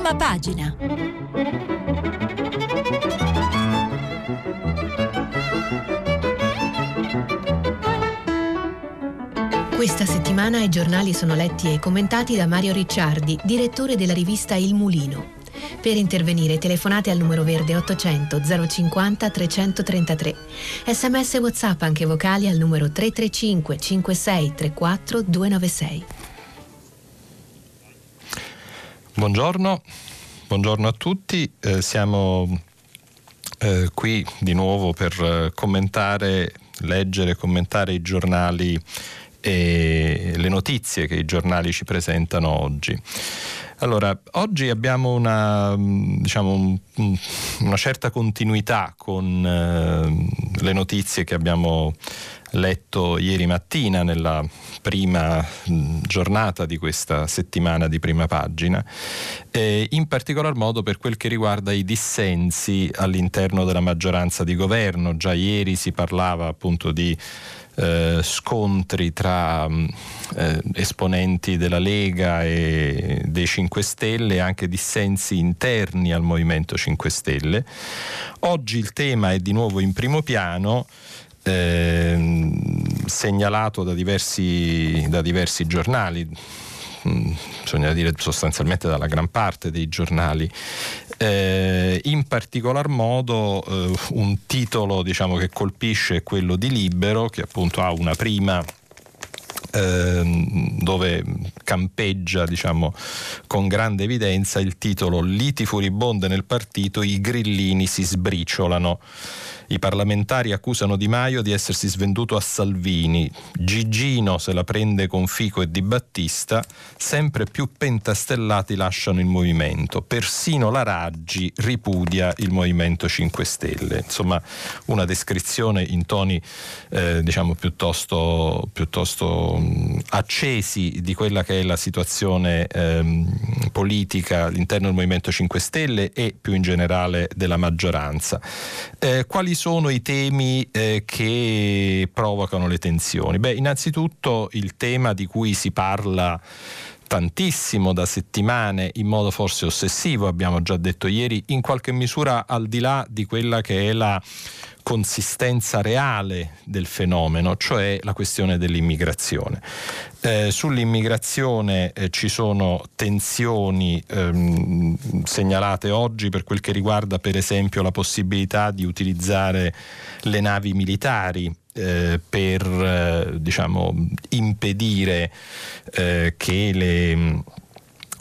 Prima pagina. Questa settimana i giornali sono letti e commentati da Mario Ricciardi, direttore della rivista Il Mulino. Per intervenire telefonate al numero verde 800 050 333. Sms WhatsApp anche vocali al numero 335 56 34 296. Buongiorno, buongiorno a tutti. Eh, siamo eh, qui di nuovo per eh, commentare, leggere, commentare i giornali e le notizie che i giornali ci presentano oggi. Allora, oggi abbiamo una, diciamo, una certa continuità con eh, le notizie che abbiamo letto ieri mattina nella prima giornata di questa settimana di prima pagina, eh, in particolar modo per quel che riguarda i dissensi all'interno della maggioranza di governo. Già ieri si parlava appunto di eh, scontri tra mm, eh, esponenti della Lega e dei 5 Stelle anche dissensi interni al Movimento 5 Stelle. Oggi il tema è di nuovo in primo piano. Eh, segnalato da diversi, da diversi giornali mm, bisogna dire sostanzialmente dalla gran parte dei giornali. Eh, in particolar modo eh, un titolo diciamo, che colpisce è quello di Libero, che appunto ha una prima ehm, dove campeggia diciamo, con grande evidenza il titolo Liti furibonde nel partito, i grillini si sbriciolano. I parlamentari accusano Di Maio di essersi svenduto a Salvini. Gigino se la prende con Fico e Di Battista. Sempre più pentastellati lasciano il movimento. Persino la Raggi ripudia il Movimento 5 Stelle. Insomma, una descrizione in toni eh, diciamo piuttosto, piuttosto mh, accesi di quella che è la situazione ehm, politica all'interno del Movimento 5 Stelle e più in generale della maggioranza. Eh, quali sono i temi eh, che provocano le tensioni? Beh, innanzitutto il tema di cui si parla tantissimo da settimane in modo forse ossessivo, abbiamo già detto ieri, in qualche misura al di là di quella che è la consistenza reale del fenomeno, cioè la questione dell'immigrazione. Eh, sull'immigrazione eh, ci sono tensioni ehm, segnalate oggi per quel che riguarda per esempio la possibilità di utilizzare le navi militari eh, per eh, diciamo, impedire eh, che le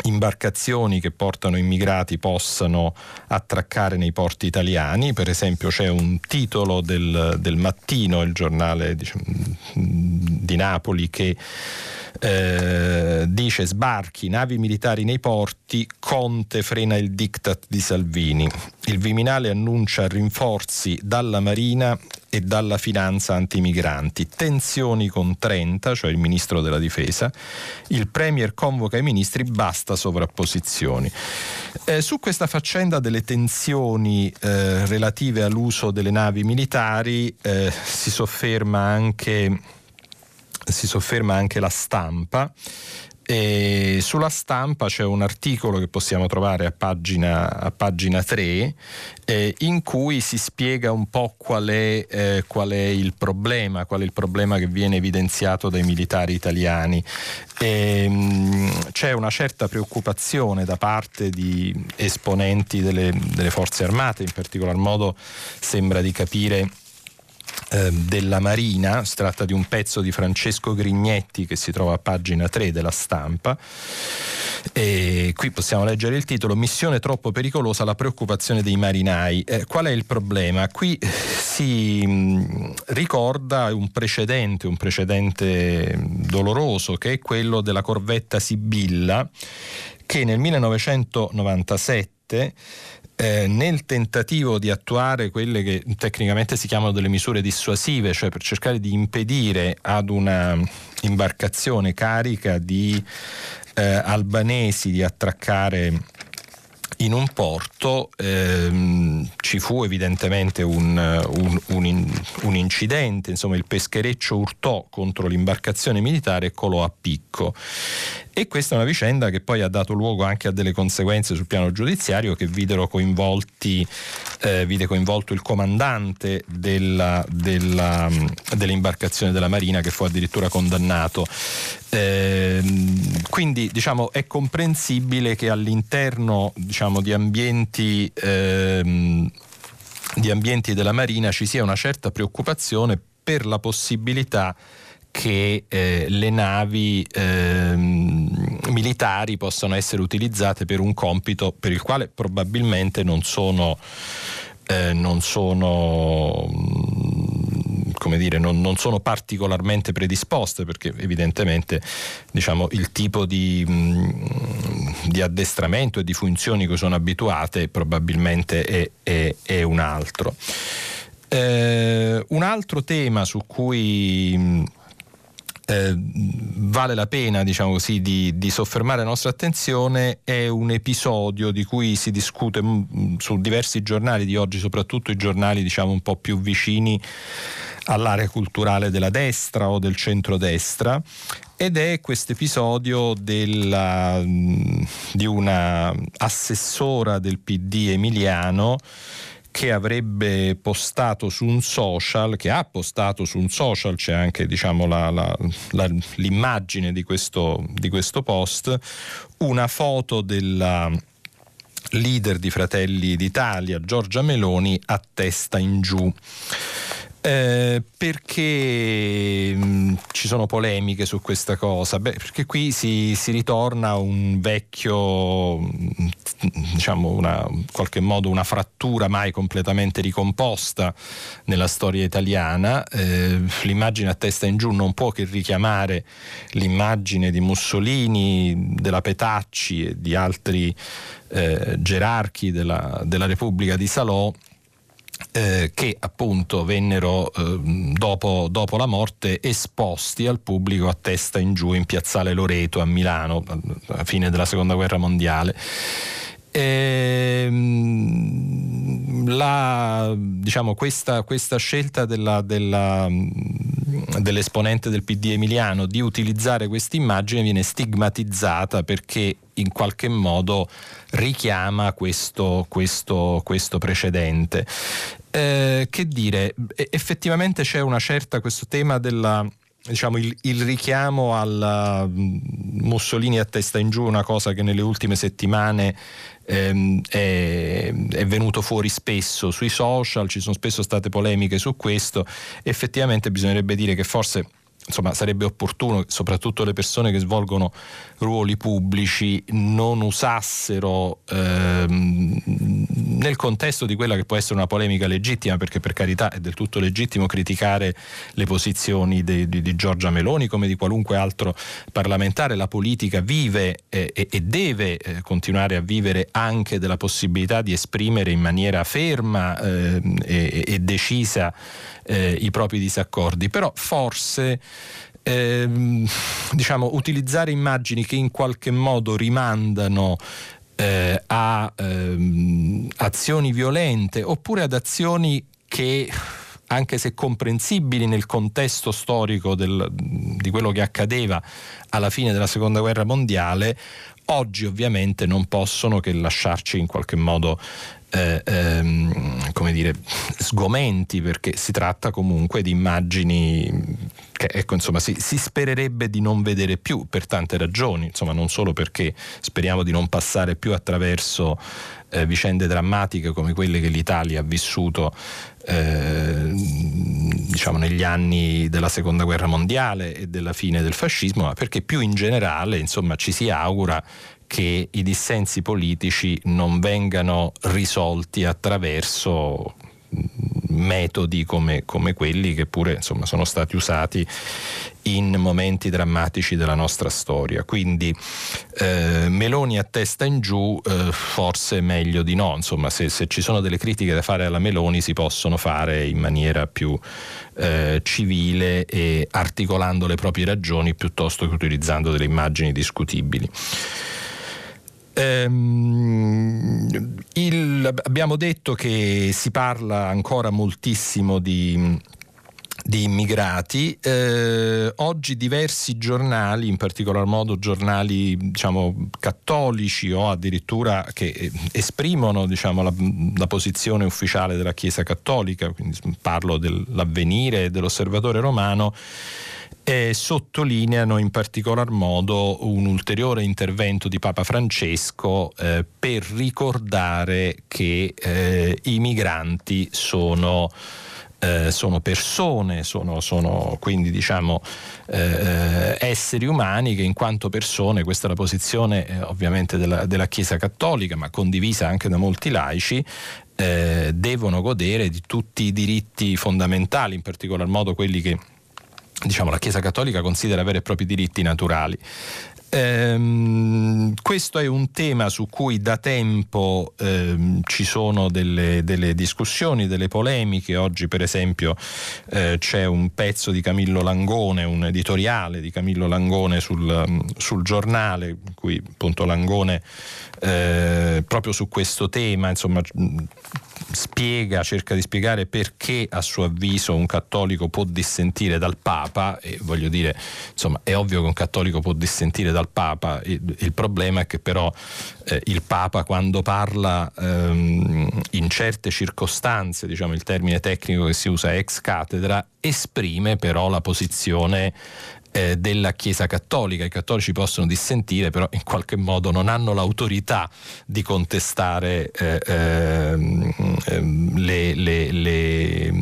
imbarcazioni che portano immigrati possano attraccare nei porti italiani. Per esempio c'è un titolo del, del mattino, il giornale diciamo, di Napoli, che eh, dice sbarchi, navi militari nei porti, Conte frena il diktat di Salvini. Il Viminale annuncia rinforzi dalla Marina e dalla finanza antimigranti. Tensioni con 30, cioè il ministro della difesa. Il Premier convoca i ministri, basta sovrapposizioni. Eh, su questa faccenda delle tensioni eh, relative all'uso delle navi militari eh, si sofferma anche si sofferma anche la stampa e sulla stampa c'è un articolo che possiamo trovare a pagina, a pagina 3 eh, in cui si spiega un po' qual è, eh, qual è, il problema, qual è il problema che viene evidenziato dai militari italiani. E, mh, mm, c'è una certa preoccupazione da parte di esponenti delle, delle forze armate, in particolar modo sembra di capire Ehm, della Marina, si tratta di un pezzo di Francesco Grignetti che si trova a pagina 3 della stampa. E qui possiamo leggere il titolo Missione troppo pericolosa, la preoccupazione dei marinai. Eh, qual è il problema? Qui si mh, mm, ricorda un precedente, un precedente doloroso che è quello della corvetta Sibilla che nel 1997 eh, nel tentativo di attuare quelle che tecnicamente si chiamano delle misure dissuasive, cioè per cercare di impedire ad una imbarcazione carica di eh, albanesi di attraccare in un porto ehm, ci fu evidentemente un, un, un, un, incidente, insomma il peschereccio urtò contro l'imbarcazione militare e colò a picco. E questa è una vicenda che poi ha dato luogo anche a delle conseguenze sul piano giudiziario che videro coinvolti, eh, vide coinvolto il comandante della, della, dell'imbarcazione della Marina che fu addirittura condannato. Eh, quindi diciamo, è comprensibile che all'interno diciamo, di, ambienti, ehm, di ambienti della Marina ci sia una certa preoccupazione per la possibilità che eh, le navi eh, militari possano essere utilizzate per un compito per il quale probabilmente non sono, eh, non sono come dire, non, non, sono particolarmente predisposte perché evidentemente diciamo, il tipo di, mh, di, addestramento e di funzioni cui sono abituate probabilmente è, è, è un altro. Eh, un altro tema su cui eh, vale la pena diciamo così, di, di, soffermare la nostra attenzione. È un episodio di cui si discute mh, su diversi giornali di oggi, soprattutto i giornali diciamo, un po' più vicini all'area culturale della destra o del centrodestra. Ed è questo episodio della, di una assessora del PD emiliano che avrebbe postato su un social, che ha postato su un social, c'è anche diciamo, la, la, la, l'immagine di questo, di questo post, una foto della leader di Fratelli d'Italia, Giorgia Meloni, a testa in giù. Eh, perché mh, mm, ci sono polemiche su questa cosa? Beh, perché qui si, si ritorna a un vecchio, mm, diciamo, in qualche modo una frattura mai completamente ricomposta nella storia italiana. Eh, l'immagine a testa in giù non può che richiamare l'immagine di Mussolini, della Petacci e di altri eh, gerarchi della, della Repubblica di Salò eh, che appunto vennero eh, dopo, dopo, la morte esposti al pubblico a testa in giù in piazzale Loreto a Milano alla fine della seconda guerra mondiale. Ehm, la, diciamo, questa, questa, scelta della, della, dell'esponente del PD emiliano di utilizzare questa immagine viene stigmatizzata perché in qualche modo richiama questo, questo, questo precedente. Eh, che dire, effettivamente c'è una certa, questo tema della diciamo, il, il, richiamo al mm, Mussolini a testa in giù, una cosa che nelle ultime settimane ehm, è, è, venuto fuori spesso sui social, ci sono spesso state polemiche su questo, effettivamente bisognerebbe dire che forse insomma, sarebbe opportuno che soprattutto le persone che svolgono ruoli pubblici non usassero ehm, nel contesto di quella che può essere una polemica legittima, perché per carità è del tutto legittimo criticare le posizioni di, di, di Giorgia Meloni come di qualunque altro parlamentare, la politica vive eh, e, e, deve eh, continuare a vivere anche della possibilità di esprimere in maniera ferma eh, e, e, decisa eh, i propri disaccordi, però forse ehm, diciamo, utilizzare immagini che in qualche modo rimandano eh, a ehm, azioni violente oppure ad azioni che anche se comprensibili nel contesto storico del, di quello che accadeva alla fine della seconda guerra mondiale, oggi ovviamente non possono che lasciarci in qualche modo eh, ehm, come dire, sgomenti perché si tratta comunque di immagini che ecco, insomma, si, si, spererebbe di non vedere più per tante ragioni, insomma, non solo perché speriamo di non passare più attraverso eh, vicende drammatiche come quelle che l'Italia ha vissuto eh, diciamo negli anni della seconda guerra mondiale e della fine del fascismo, ma perché più in generale insomma, ci si augura che i dissensi politici non vengano risolti attraverso metodi come, come quelli che pure insomma, sono stati usati in momenti drammatici della nostra storia. Quindi eh, Meloni a testa in giù, eh, forse meglio di no. Insomma, se, se, ci sono delle critiche da fare alla Meloni si possono fare in maniera più eh, civile e articolando le proprie ragioni piuttosto che utilizzando delle immagini discutibili. Ehm, il, abbiamo detto che si parla ancora moltissimo di di immigrati. Eh, oggi diversi giornali, in particolar modo giornali diciamo, cattolici o addirittura che eh, esprimono diciamo, la, la, posizione ufficiale della Chiesa cattolica, quindi parlo dell'avvenire dell'osservatore romano, eh, sottolineano in particolar modo un ulteriore intervento di Papa Francesco eh, per ricordare che eh, i migranti sono eh, sono persone, sono, sono quindi diciamo eh, esseri umani che in quanto persone, questa è la posizione eh, ovviamente della, della, Chiesa Cattolica, ma condivisa anche da molti laici, eh, devono godere di tutti i diritti fondamentali, in particolar modo quelli che diciamo, la Chiesa Cattolica considera veri e propri diritti naturali. Ehm, questo è un tema su cui da tempo ehm, ci sono delle, delle, discussioni, delle polemiche. Oggi, per esempio, eh, c'è un pezzo di Camillo Langone, un editoriale di Camillo Langone sul, sul giornale, in cui appunto Langone eh, proprio su questo tema, insomma, spiega, cerca di spiegare perché a suo avviso un cattolico può dissentire dal Papa e voglio dire, insomma, è ovvio che un cattolico può dissentire dal Papa, il, il problema è che però eh, il Papa quando parla ehm, in certe circostanze, diciamo il termine tecnico che si usa ex cattedra, esprime però la posizione eh, della Chiesa Cattolica. I cattolici possono dissentire, però in qualche modo non hanno l'autorità di contestare eh, ehm le, le, le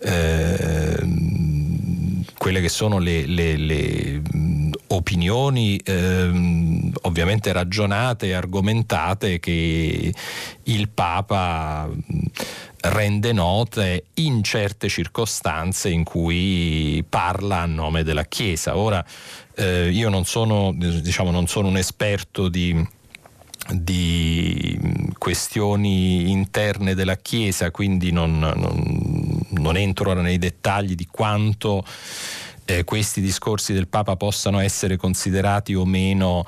ehm, quelle che sono le, le, le opinioni ehm, ovviamente ragionate e argomentate che il Papa rende note in certe circostanze in cui parla a nome della Chiesa. Ora, eh, io non sono, diciamo, non sono un esperto di di questioni interne della Chiesa, quindi non, non, non entro nei dettagli di quanto eh, questi discorsi del Papa possano essere considerati o meno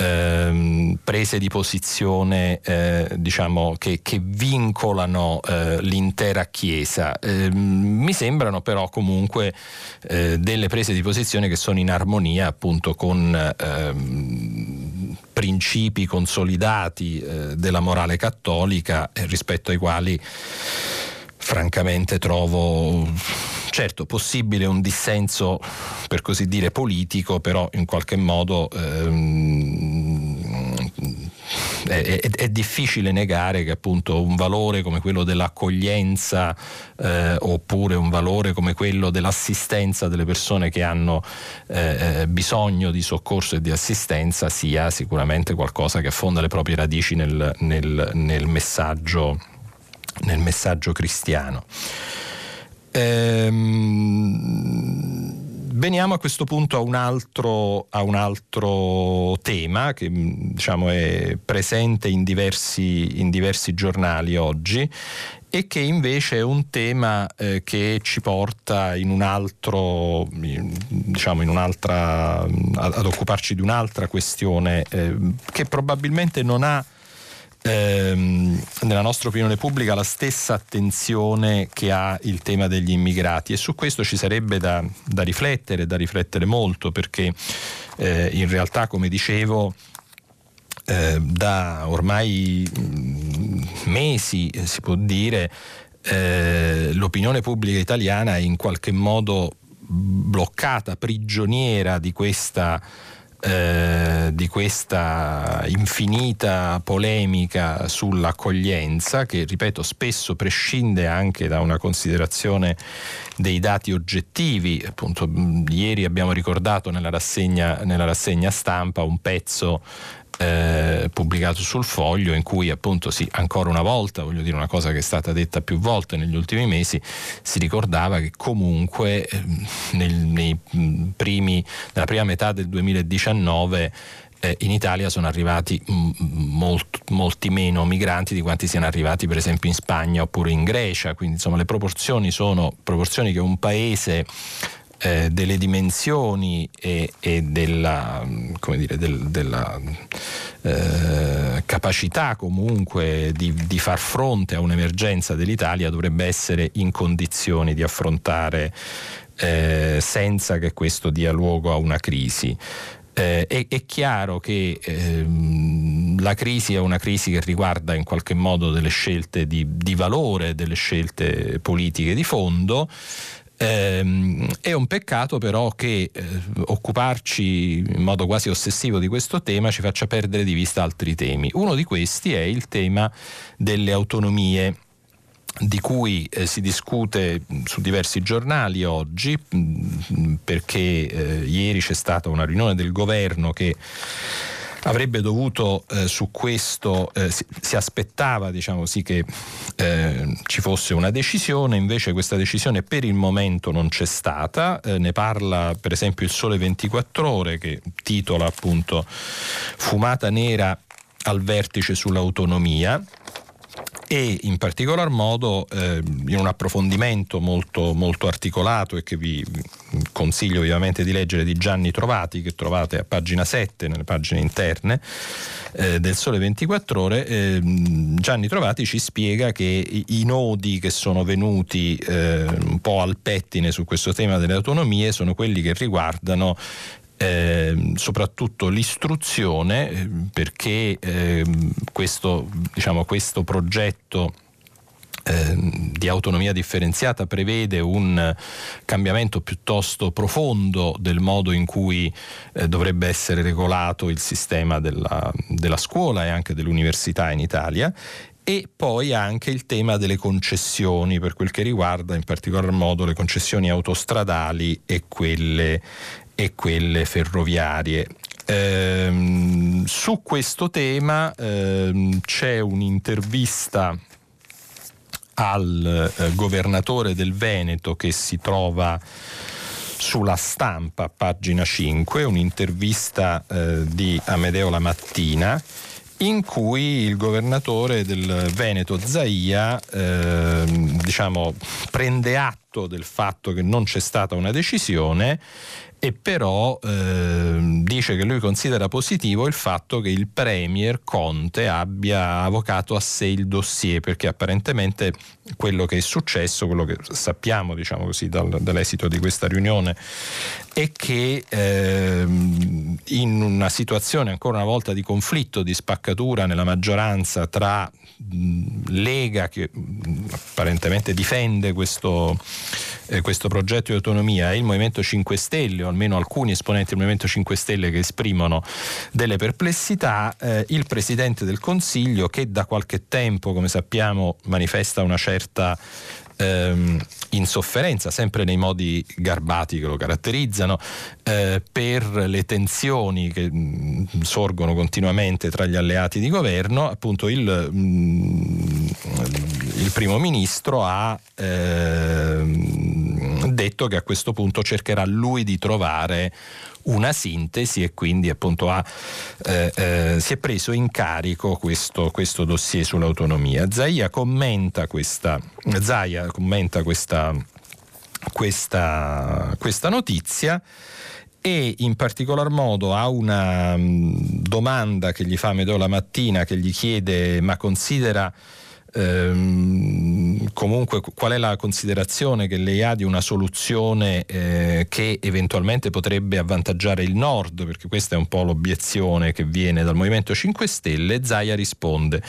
ehm, prese di posizione eh, diciamo, che, che, vincolano eh, l'intera Chiesa. Eh, mi sembrano però comunque eh, delle prese di posizione che sono in armonia appunto con ehm, principi consolidati eh, della morale cattolica eh, rispetto ai quali francamente trovo certo possibile un dissenso per così dire politico, però in qualche modo ehm, è, è, è, difficile negare che appunto un valore come quello dell'accoglienza eh, oppure un valore come quello dell'assistenza delle persone che hanno eh, eh bisogno di soccorso e di assistenza sia sicuramente qualcosa che affonda le proprie radici nel, nel, nel messaggio nel messaggio cristiano. Ehm, veniamo a questo punto a un altro, a un altro tema che diciamo, è presente in diversi, in diversi, giornali oggi e che invece è un tema eh, che ci porta in un altro, diciamo in un'altra, ad occuparci di un'altra questione eh, che probabilmente non ha ehm, nella nostra opinione pubblica la stessa attenzione che ha il tema degli immigrati e su questo ci sarebbe da, da riflettere, da riflettere molto perché eh, in realtà come dicevo eh, da ormai mm, mesi si può dire eh, l'opinione pubblica italiana è in qualche modo bloccata, prigioniera di questa eh, di questa infinita polemica sull'accoglienza che, ripeto, spesso prescinde anche da una considerazione dei dati oggettivi. Appunto, ieri abbiamo ricordato nella rassegna, nella rassegna stampa un pezzo eh, pubblicato sul foglio in cui appunto sì, ancora una volta, voglio dire una cosa che è stata detta più volte negli ultimi mesi, si ricordava che comunque eh, nel, primi, nella prima metà del 2019 eh, in Italia sono arrivati m- molt, molti meno migranti di quanti siano arrivati per esempio in Spagna oppure in Grecia, quindi insomma le proporzioni sono proporzioni che un paese eh, delle dimensioni e, e della, dire, del, della eh, capacità comunque di, di, far fronte a un'emergenza dell'Italia dovrebbe essere in condizioni di affrontare eh, senza che questo dia luogo a una crisi. Eh, è, è, chiaro che ehm, la crisi è una crisi che riguarda in qualche modo delle scelte di, di valore, delle scelte politiche di fondo. Eh, è un peccato però che eh, occuparci in modo quasi ossessivo di questo tema ci faccia perdere di vista altri temi. Uno di questi è il tema delle autonomie di cui eh, si discute su diversi giornali oggi mh, perché eh, ieri c'è stata una riunione del governo che avrebbe dovuto eh, su questo, eh, si, si, aspettava diciamo sì, che eh, ci fosse una decisione, invece questa decisione per il momento non c'è stata, eh, ne parla per esempio il Sole 24 ore che titola appunto Fumata nera al vertice sull'autonomia e in particolar modo eh, in un approfondimento molto, molto, articolato e che vi consiglio vivamente di leggere di Gianni Trovati che trovate a pagina 7 nelle pagine interne eh, del Sole 24 ore eh, Gianni Trovati ci spiega che i, i nodi che sono venuti eh, un po' al pettine su questo tema delle autonomie sono quelli che riguardano eh, soprattutto l'istruzione eh, perché eh, questo, diciamo, questo progetto ehm, di autonomia differenziata prevede un cambiamento piuttosto profondo del modo in cui eh, dovrebbe essere regolato il sistema della, della scuola e anche dell'università in Italia e poi anche il tema delle concessioni per quel che riguarda in particolar modo le concessioni autostradali e quelle e quelle ferroviarie. Ehm, su questo tema ehm, c'è un'intervista al eh, governatore del Veneto che si trova sulla stampa, pagina 5, un'intervista eh, di Amedeo La Mattina in cui il governatore del Veneto Zaia eh, diciamo, prende atto del fatto che non c'è stata una decisione e però eh, dice che lui considera positivo il fatto che il Premier Conte abbia avocato a sé il dossier perché apparentemente quello che è successo, quello che sappiamo diciamo così dal, dall'esito di questa riunione è che eh, in una situazione ancora una volta di conflitto, di spaccatura nella maggioranza tra Lega che apparentemente difende questo, eh, questo, progetto di autonomia e il Movimento 5 Stelle, o almeno alcuni esponenti del Movimento 5 Stelle che esprimono delle perplessità, eh, il Presidente del Consiglio che da qualche tempo, come sappiamo, manifesta una certa ehm, insofferenza, sempre nei modi garbati che lo caratterizzano, eh, per le tensioni che mh, mm, sorgono continuamente tra gli alleati di governo, appunto il, mh, mm, il primo ministro ha eh, detto che a questo punto cercherà lui di trovare una sintesi e quindi appunto ha, eh, eh, si è preso in carico questo, questo dossier sull'autonomia. Zaia commenta questa, Zaia commenta questa, questa, questa notizia e in particolar modo ha una mm, domanda che gli fa Medeo la mattina che gli chiede ma considera ehm, comunque qual è la considerazione che lei ha di una soluzione eh, che eventualmente potrebbe avvantaggiare il nord, perché questa è un po' l'obiezione che viene dal Movimento 5 Stelle, Zaia risponde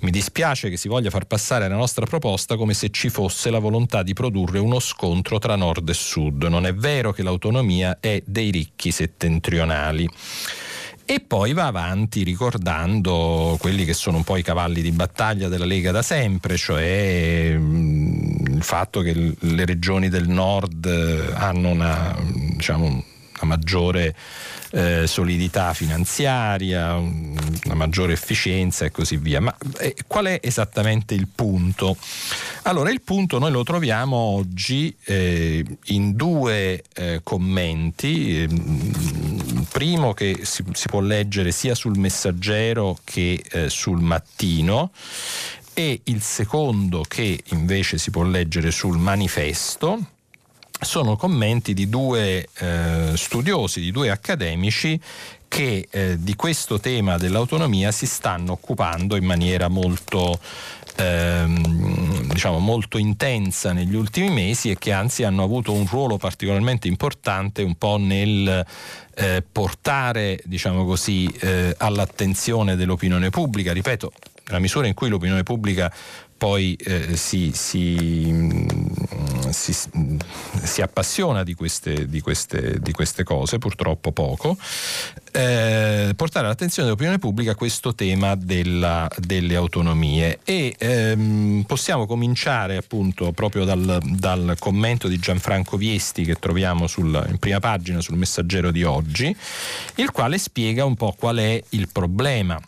mi dispiace che si voglia far passare la nostra proposta come se ci fosse la volontà di produrre uno scontro tra nord e sud. Non è vero che l'autonomia è dei ricchi settentrionali e poi va avanti ricordando quelli che sono un po' i cavalli di battaglia della Lega da sempre, cioè mm, il fatto che le regioni del nord hanno una, diciamo, una maggiore eh, solidità finanziaria, una maggiore efficienza e così via. Ma eh, qual è esattamente il punto? Allora, il punto noi lo troviamo oggi eh, in due eh, commenti. Il primo che si, si, può leggere sia sul messaggero che eh, sul mattino e il secondo che invece si può leggere sul manifesto sono commenti di due eh, studiosi, di due accademici che eh, di questo tema dell'autonomia si stanno occupando in maniera molto ehm, diciamo molto intensa negli ultimi mesi e che anzi hanno avuto un ruolo particolarmente importante un po' nel eh, portare diciamo così, eh, all'attenzione dell'opinione pubblica, ripeto, nella misura in cui l'opinione pubblica poi eh, si, si, mm, si, si, appassiona di queste, di, queste, di queste, cose, purtroppo poco, eh, portare all'attenzione dell'opinione pubblica questo tema della, delle autonomie. E ehm, possiamo cominciare appunto proprio dal, dal, commento di Gianfranco Viesti che troviamo sul, in prima pagina sul messaggero di oggi, il quale spiega un po' qual è il problema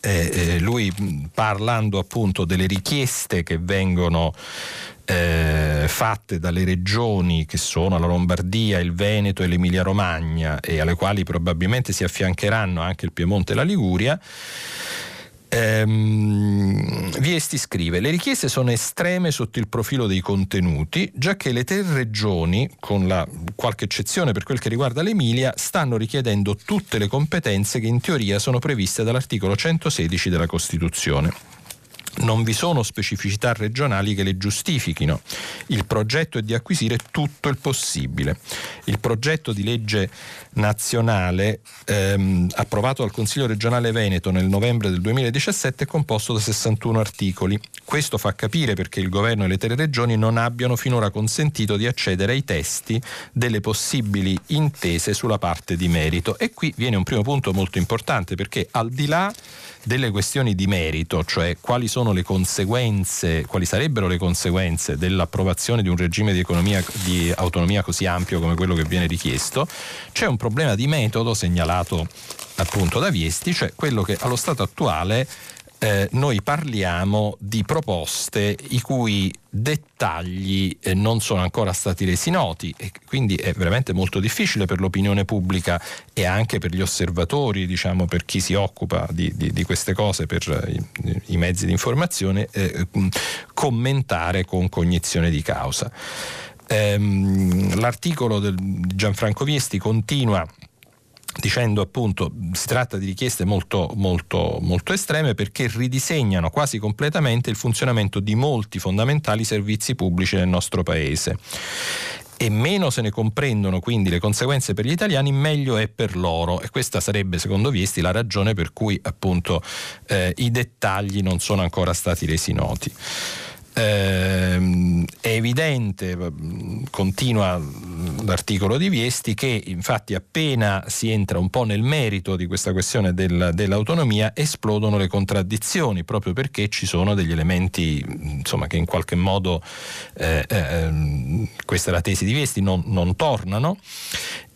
eh, eh, lui parlando appunto delle richieste che vengono eh, fatte dalle regioni che sono la Lombardia, il Veneto e l'Emilia Romagna e alle quali probabilmente si affiancheranno anche il Piemonte e la Liguria Ehm, Viesti scrive: Le richieste sono estreme sotto il profilo dei contenuti, già che le tre regioni, con la, qualche eccezione per quel che riguarda l'Emilia, stanno richiedendo tutte le competenze che in teoria sono previste dall'articolo 116 della Costituzione non vi sono specificità regionali che le giustifichino. Il progetto è di acquisire tutto il possibile. Il progetto di legge nazionale ehm, approvato dal Consiglio regionale Veneto nel novembre del 2017 è composto da 61 articoli. Questo fa capire perché il governo e le tre regioni non abbiano finora consentito di accedere ai testi delle possibili intese sulla parte di merito. E qui viene un primo punto molto importante perché al di là delle questioni di merito, cioè quali sono le conseguenze, quali sarebbero le conseguenze dell'approvazione di un regime di, economia, di autonomia così ampio come quello che viene richiesto, c'è un problema di metodo segnalato appunto da Viesti, cioè quello che allo stato attuale eh, noi parliamo di proposte i cui dettagli eh, non sono ancora stati resi noti e quindi è veramente molto difficile per l'opinione pubblica e anche per gli osservatori, diciamo per chi si occupa di, di, di queste cose, per i, i mezzi di informazione, eh, commentare con cognizione di causa. Ehm, l'articolo di Gianfranco Viesti continua dicendo appunto si tratta di richieste molto, molto, molto estreme perché ridisegnano quasi completamente il funzionamento di molti fondamentali servizi pubblici nel nostro paese e meno se ne comprendono quindi le conseguenze per gli italiani, meglio è per loro. E questa sarebbe, secondo Viesti, la ragione per cui appunto eh, i dettagli non sono ancora stati resi noti. Eh, è evidente, continua l'articolo di Viesti, che infatti appena si entra un po' nel merito di questa questione del, dell'autonomia esplodono le contraddizioni, proprio perché ci sono degli elementi insomma, che in qualche modo, eh, eh, questa è la tesi di Viesti, non, non tornano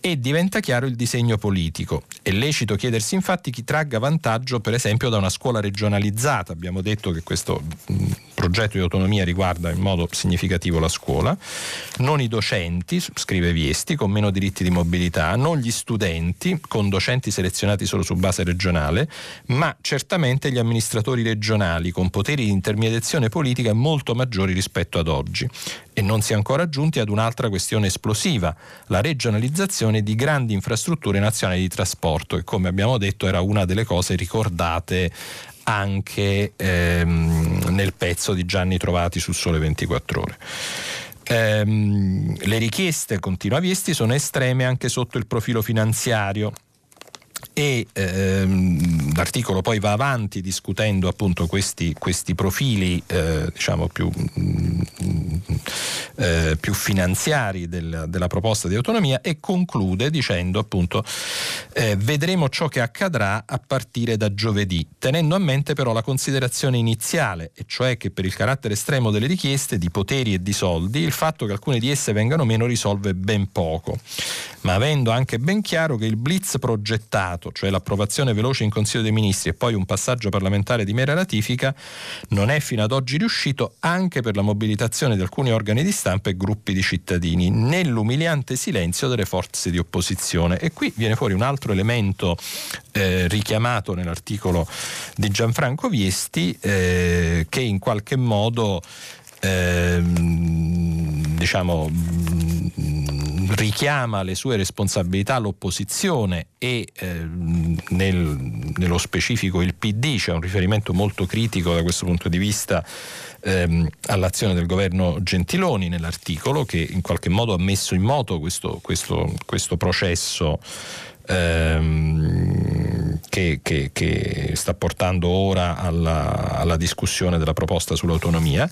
e diventa chiaro il disegno politico. È lecito chiedersi infatti chi tragga vantaggio per esempio da una scuola regionalizzata. Abbiamo detto che questo mh, progetto di autonomia riguarda in modo significativo la scuola, non i docenti, scrive Viesti, con meno diritti di mobilità, non gli studenti, con docenti selezionati solo su base regionale, ma certamente gli amministratori regionali, con poteri di intermediazione politica molto maggiori rispetto ad oggi. E non si è ancora giunti ad un'altra questione esplosiva, la regionalizzazione di grandi infrastrutture nazionali di trasporto, che come abbiamo detto era una delle cose ricordate anche ehm, nel pezzo di Gianni Trovati su Sole 24 Ore. Ehm, le richieste, continua Viesti, sono estreme anche sotto il profilo finanziario e ehm, l'articolo poi va avanti discutendo appunto questi, questi profili eh, diciamo più, mm, eh, più finanziari del, della proposta di autonomia e conclude dicendo appunto eh, vedremo ciò che accadrà a partire da giovedì tenendo a mente però la considerazione iniziale e cioè che per il carattere estremo delle richieste di poteri e di soldi il fatto che alcune di esse vengano meno risolve ben poco. Ma avendo anche ben chiaro che il blitz progettato, cioè l'approvazione veloce in Consiglio dei Ministri e poi un passaggio parlamentare di mera ratifica, non è fino ad oggi riuscito anche per la mobilitazione di alcuni organi di stampa e gruppi di cittadini, nell'umiliante silenzio delle forze di opposizione. E qui viene fuori un altro elemento eh, richiamato nell'articolo di Gianfranco Viesti eh, che in qualche modo eh, diciamo richiama le sue responsabilità l'opposizione e eh, nel, nello specifico il PD, c'è un riferimento molto critico da questo punto di vista ehm, all'azione del governo Gentiloni nell'articolo che in qualche modo ha messo in moto questo, questo, questo processo ehm, che, che, che, sta portando ora alla, alla discussione della proposta sull'autonomia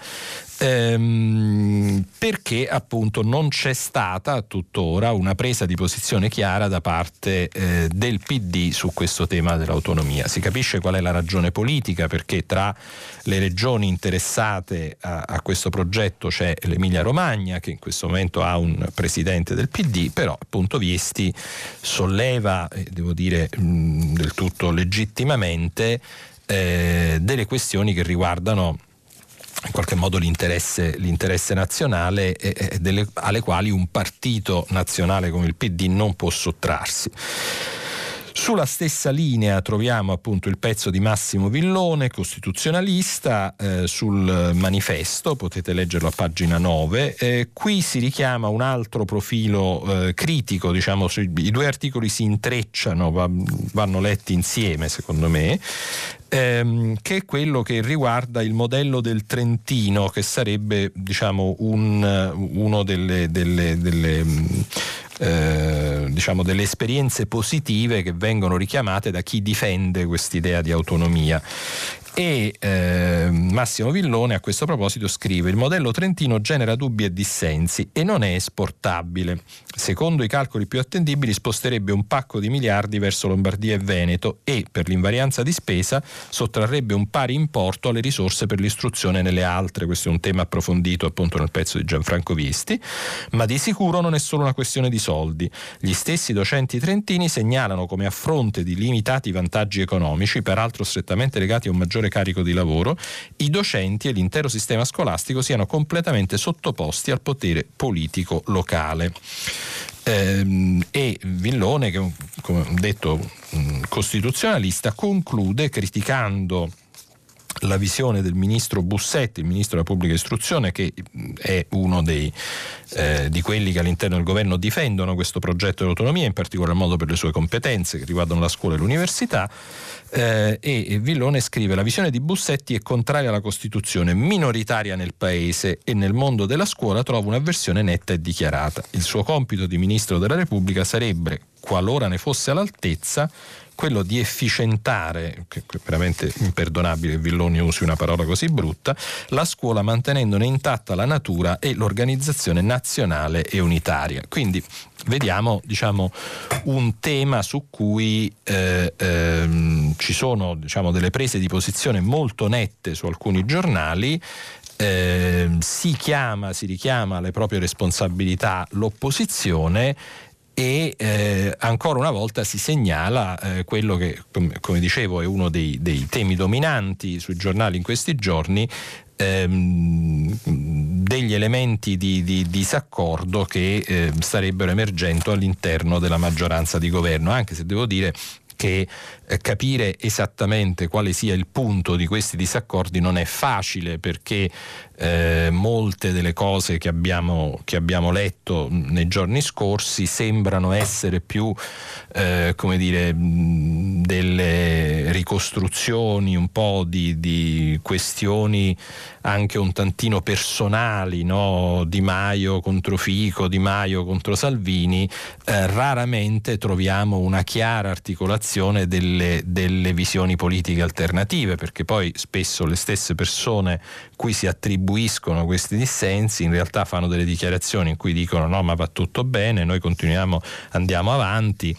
ehm, perché appunto non c'è stata tuttora una presa di posizione chiara da parte eh, del PD su questo tema dell'autonomia. Si capisce qual è la ragione politica perché tra le regioni interessate a, a questo progetto c'è l'Emilia Romagna che in questo momento ha un presidente del PD, però appunto Viesti solleva, eh, devo dire mh, del tutto legittimamente, eh, delle questioni che riguardano in qualche modo l'interesse, l'interesse nazionale e, e delle, alle quali un partito nazionale come il PD non può sottrarsi. Sulla stessa linea troviamo appunto il pezzo di Massimo Villone, costituzionalista, eh, sul manifesto, potete leggerlo a pagina 9. Eh, qui si richiama un altro profilo eh, critico, diciamo, i due articoli si intrecciano, va, vanno letti insieme secondo me ehm, che è quello che riguarda il modello del Trentino, che sarebbe diciamo, un, uno delle, delle, delle eh, diciamo delle esperienze positive che vengono richiamate da chi difende quest'idea di autonomia e eh, Massimo Villone a questo proposito scrive il modello trentino genera dubbi e dissensi e non è esportabile. Secondo i calcoli più attendibili sposterebbe un pacco di miliardi verso Lombardia e Veneto e per l'invarianza di spesa sottrarrebbe un pari importo alle risorse per l'istruzione nelle altre. Questo è un tema approfondito appunto nel pezzo di Gianfranco Visti, ma di sicuro non è solo una questione di soldi. Gli stessi docenti trentini segnalano come a fronte di limitati vantaggi economici, peraltro strettamente legati a un maggiore maggiore carico di lavoro, i docenti e l'intero sistema scolastico siano completamente sottoposti al potere politico locale. Ehm, e Villone, che come ho detto costituzionalista, conclude criticando la visione del ministro Bussetti, il ministro della pubblica istruzione, che è uno dei, eh, di quelli che all'interno del governo difendono questo progetto di autonomia, in particolar modo per le sue competenze che riguardano la scuola e l'università. Eh, e Villone scrive: La visione di Bussetti è contraria alla Costituzione, minoritaria nel paese e nel mondo della scuola trova un'avversione netta e dichiarata. Il suo compito di ministro della Repubblica sarebbe, qualora ne fosse all'altezza, quello di efficientare, che è veramente imperdonabile che Villoni usi una parola così brutta, la scuola mantenendone intatta la natura e l'organizzazione nazionale e unitaria. Quindi vediamo diciamo, un tema su cui eh, ehm, ci sono diciamo, delle prese di posizione molto nette su alcuni giornali eh, si chiama, si richiama alle proprie responsabilità l'opposizione e eh, ancora una volta si segnala eh, quello che, come, come, dicevo, è uno dei, dei, temi dominanti sui giornali in questi giorni, ehm, degli elementi di, di disaccordo che eh, starebbero emergendo all'interno della maggioranza di governo, anche se devo dire che eh, capire esattamente quale sia il punto di questi disaccordi non è facile perché eh, molte delle cose che abbiamo, che abbiamo, letto nei giorni scorsi sembrano essere più eh, come dire, delle ricostruzioni, un po' di, di questioni anche un tantino personali, no? Di Maio contro Fico, Di Maio contro Salvini, eh, raramente troviamo una chiara articolazione delle, delle visioni politiche alternative, perché poi spesso le stesse persone cui si attribuiscono questi dissensi in realtà fanno delle dichiarazioni in cui dicono no ma va tutto bene, noi continuiamo, andiamo avanti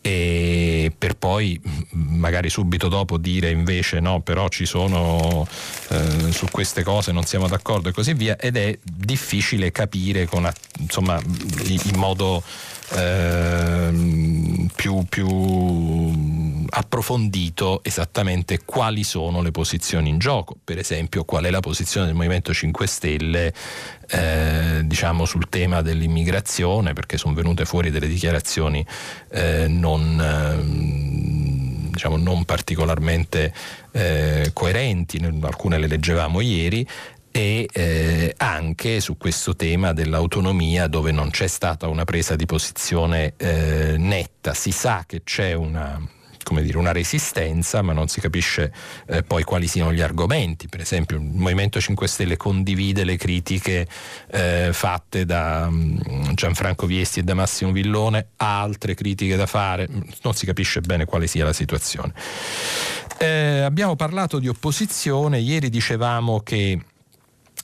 e per poi magari subito dopo dire invece no, però ci sono eh, su queste cose non siamo d'accordo e così via ed è difficile capire con, insomma, in modo eh, più, più approfondito esattamente quali sono le posizioni in gioco, per esempio qual è la posizione del Movimento 5 Stelle eh, diciamo sul tema dell'immigrazione, perché sono venute fuori delle dichiarazioni eh, non, eh, diciamo, non particolarmente eh, coerenti, alcune le leggevamo ieri, e eh, anche su questo tema dell'autonomia dove non c'è stata una presa di posizione eh, netta. Si sa che c'è una come dire, una resistenza, ma non si capisce eh, poi quali siano gli argomenti. Per esempio, il Movimento 5 Stelle condivide le critiche eh, fatte da um, Gianfranco Viesti e da Massimo Villone, ha altre critiche da fare, non si capisce bene quale sia la situazione. Eh, abbiamo parlato di opposizione, ieri dicevamo che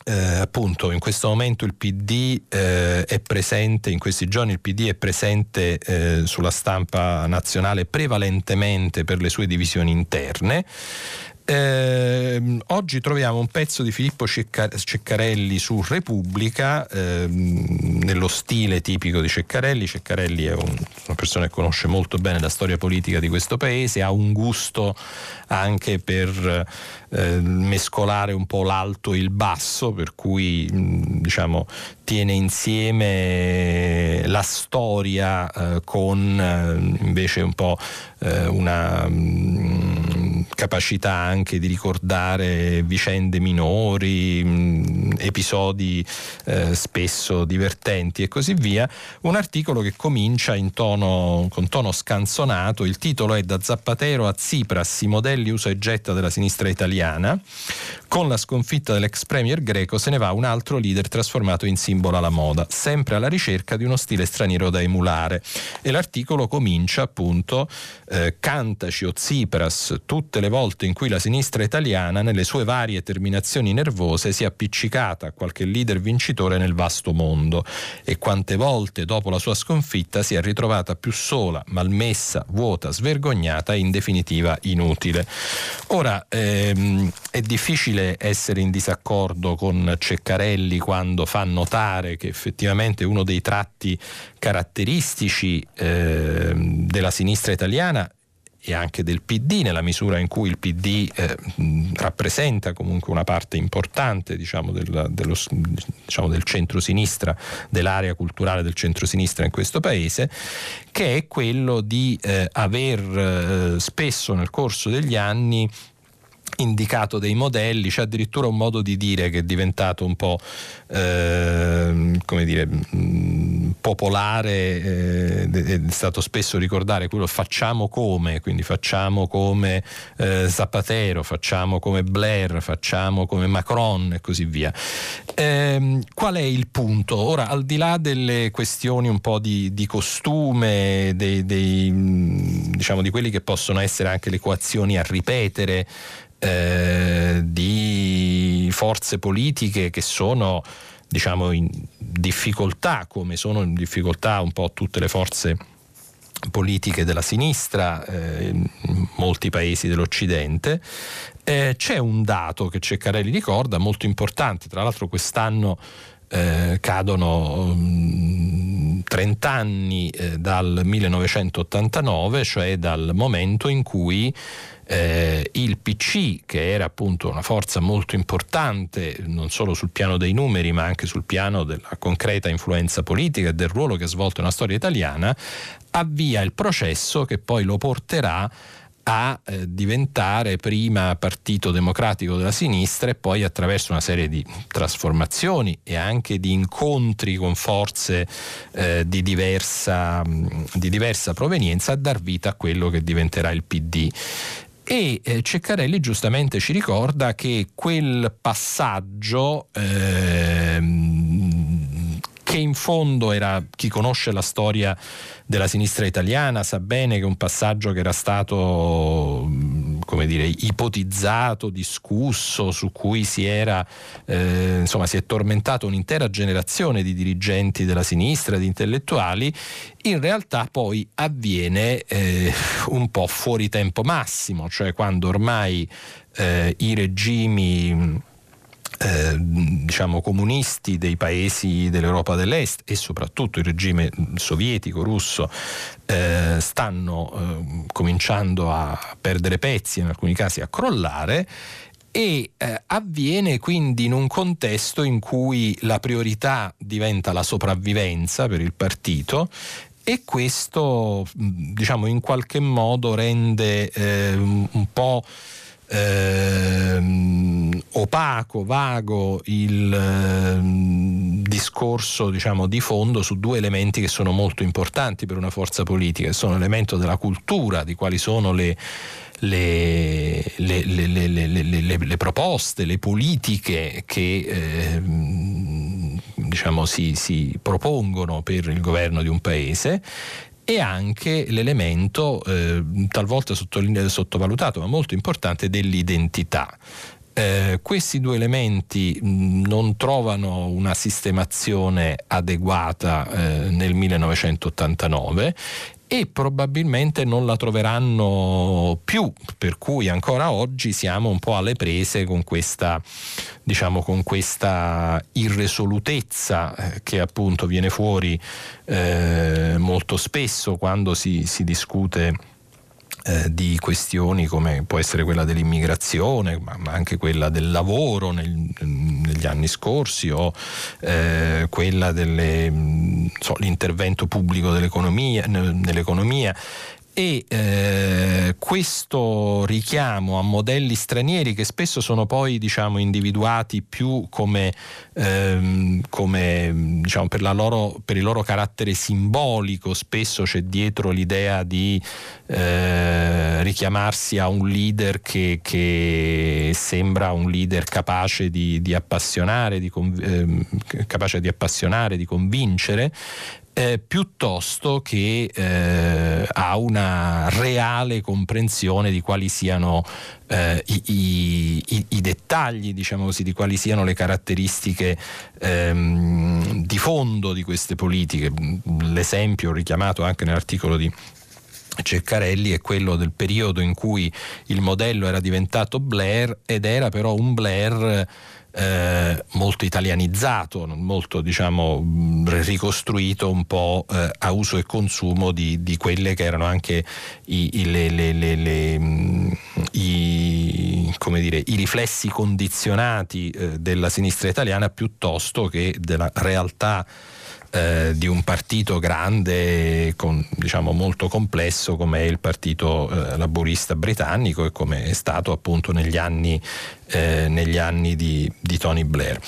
eh, appunto in questo momento il PD eh, è presente, in questi giorni il PD è presente eh, sulla stampa nazionale prevalentemente per le sue divisioni interne. Eh, oggi troviamo un pezzo di Filippo Ceccarelli su Repubblica, eh, nello stile tipico di Ceccarelli. Ceccarelli è un, una persona che conosce molto bene la storia politica di questo paese, ha un gusto anche per eh, mescolare un po' l'alto e il basso, per cui diciamo, tiene insieme la storia eh, con eh, invece un po' eh, una capacità anche di ricordare vicende minori, mh, episodi eh, spesso divertenti e così via. Un articolo che comincia tono, con tono scanzonato, il titolo è Da Zappatero a Tsipras, i modelli usa e getta della sinistra italiana. Con la sconfitta dell'ex premier greco se ne va un altro leader trasformato in simbolo alla moda, sempre alla ricerca di uno stile straniero da emulare. E l'articolo comincia appunto eh, Cantaci o Tsipras tutte le volte in cui la sinistra italiana nelle sue varie terminazioni nervose si è appiccicata a qualche leader vincitore nel vasto mondo e quante volte dopo la sua sconfitta si è ritrovata più sola, malmessa, vuota, svergognata e in definitiva inutile. Ora ehm, è difficile essere in disaccordo con Ceccarelli quando fa notare che effettivamente uno dei tratti caratteristici eh, della sinistra italiana e anche del PD nella misura in cui il PD eh, rappresenta comunque una parte importante diciamo, del, dello, diciamo, del centro-sinistra, dell'area culturale del centro-sinistra in questo paese, che è quello di eh, aver eh, spesso nel corso degli anni indicato dei modelli, c'è addirittura un modo di dire che è diventato un po' eh, come dire mm, popolare, eh, è stato spesso ricordare quello facciamo come, quindi facciamo come eh, Zapatero, facciamo come Blair, facciamo come Macron e così via. Ehm, qual è il punto? Ora, al di là delle questioni un po' di, di costume, dei, dei, mm, diciamo di quelli che possono essere anche le coazioni a ripetere, eh, di forze politiche che sono diciamo in difficoltà come sono in difficoltà un po' tutte le forze politiche della sinistra eh, in molti paesi dell'Occidente. Eh, c'è un dato che Ceccarelli ricorda molto importante, tra l'altro quest'anno eh, cadono um, 30 anni eh, dal 1989, cioè dal momento in cui eh, il PC, che era appunto una forza molto importante non solo sul piano dei numeri ma anche sul piano della concreta influenza politica e del ruolo che ha svolto nella storia italiana, avvia il processo che poi lo porterà a eh, diventare prima partito democratico della sinistra e poi attraverso una serie di trasformazioni e anche di incontri con forze eh, di, diversa, di diversa provenienza a dar vita a quello che diventerà il PD. E eh, Ceccarelli giustamente ci ricorda che quel passaggio ehm, che in fondo era chi conosce la storia della sinistra italiana sa bene che un passaggio che era stato come dire, ipotizzato, discusso, su cui si era eh, insomma si è tormentato un'intera generazione di dirigenti della sinistra, di intellettuali, in realtà poi avviene eh, un po' fuori tempo massimo, cioè quando ormai eh, i regimi eh, diciamo comunisti dei paesi dell'Europa dell'Est e soprattutto il regime sovietico russo eh, stanno eh, cominciando a perdere pezzi, in alcuni casi a crollare e eh, avviene quindi in un contesto in cui la priorità diventa la sopravvivenza per il partito e questo diciamo in qualche modo rende eh, un po' ehm, opaco, vago il eh, discorso diciamo, di fondo su due elementi che sono molto importanti per una forza politica, che sono l'elemento della cultura, di quali sono le, le, le, le proposte, le politiche che eh, diciamo, si, si propongono per il governo di un paese e anche l'elemento eh, talvolta sottovalutato ma molto importante dell'identità. Eh, questi due elementi mh, non trovano una sistemazione adeguata eh, nel 1989 e probabilmente non la troveranno più, per cui ancora oggi siamo un po' alle prese con questa, diciamo, con questa irresolutezza eh, che appunto viene fuori eh, molto spesso quando si, si discute eh, di questioni come può essere quella dell'immigrazione, ma, ma anche quella del lavoro nel, negli anni scorsi o eh, quella dell'intervento so, pubblico dell'economia, nell'economia e eh, questo richiamo a modelli stranieri che spesso sono poi diciamo, individuati più come, ehm, come diciamo, per, loro, per, il loro carattere simbolico, spesso c'è dietro l'idea di eh, richiamarsi a un leader che, che, sembra un leader capace di, di appassionare, di, eh, capace di appassionare, di convincere, eh, piuttosto che eh, a una reale comprensione di quali siano eh, i, i, i, dettagli, diciamo così, di quali siano le caratteristiche ehm, di fondo di queste politiche. L'esempio richiamato anche nell'articolo di Ceccarelli è quello del periodo in cui il modello era diventato Blair ed era però un Blair eh, molto italianizzato, molto diciamo ricostruito un po' eh, a uso e consumo di, di, quelle che erano anche i, i, le, le, le, i, dire, i riflessi condizionati eh, della sinistra italiana piuttosto che della realtà eh, di un partito grande, con, diciamo molto complesso come è il partito eh, laburista britannico e come è stato appunto negli anni, eh, negli anni di, di, Tony Blair.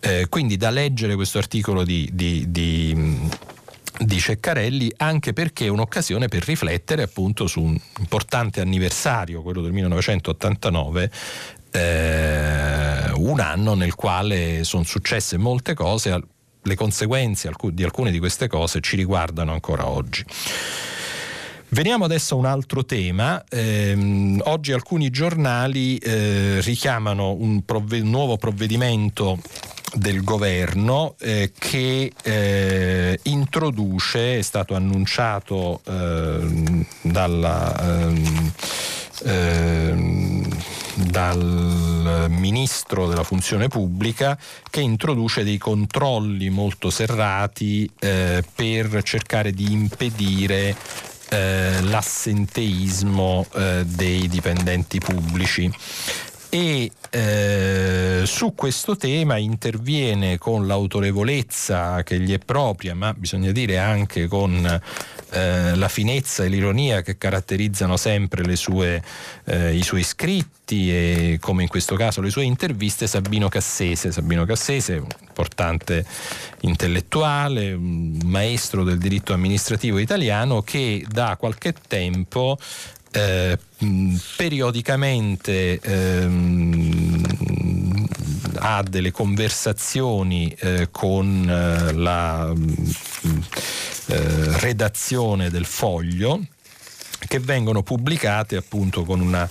Eh, quindi da leggere questo articolo di, di, di di Ceccarelli anche perché è un'occasione per riflettere appunto su un importante anniversario, quello del 1989, eh, un anno nel quale sono successe molte cose, le conseguenze di alcune di queste cose ci riguardano ancora oggi. Veniamo adesso a un altro tema. Eh, oggi alcuni giornali eh, richiamano un, provve- nuovo provvedimento del governo eh, che eh, introduce, è stato annunciato ehm, dalla ehm, ehm, dal ministro della funzione pubblica che introduce dei controlli molto serrati eh, per cercare di impedire eh, l'assenteismo eh, dei dipendenti pubblici e eh, su questo tema interviene con l'autorevolezza che gli è propria, ma bisogna dire anche con eh, la finezza e l'ironia che caratterizzano sempre sue, eh, i suoi scritti e come in questo caso le sue interviste Sabino Cassese. Sabino Cassese, un importante intellettuale, un maestro del diritto amministrativo italiano che da qualche tempo eh, periodicamente ehm, ha delle conversazioni eh, con eh, la eh, redazione del foglio che vengono pubblicate appunto con una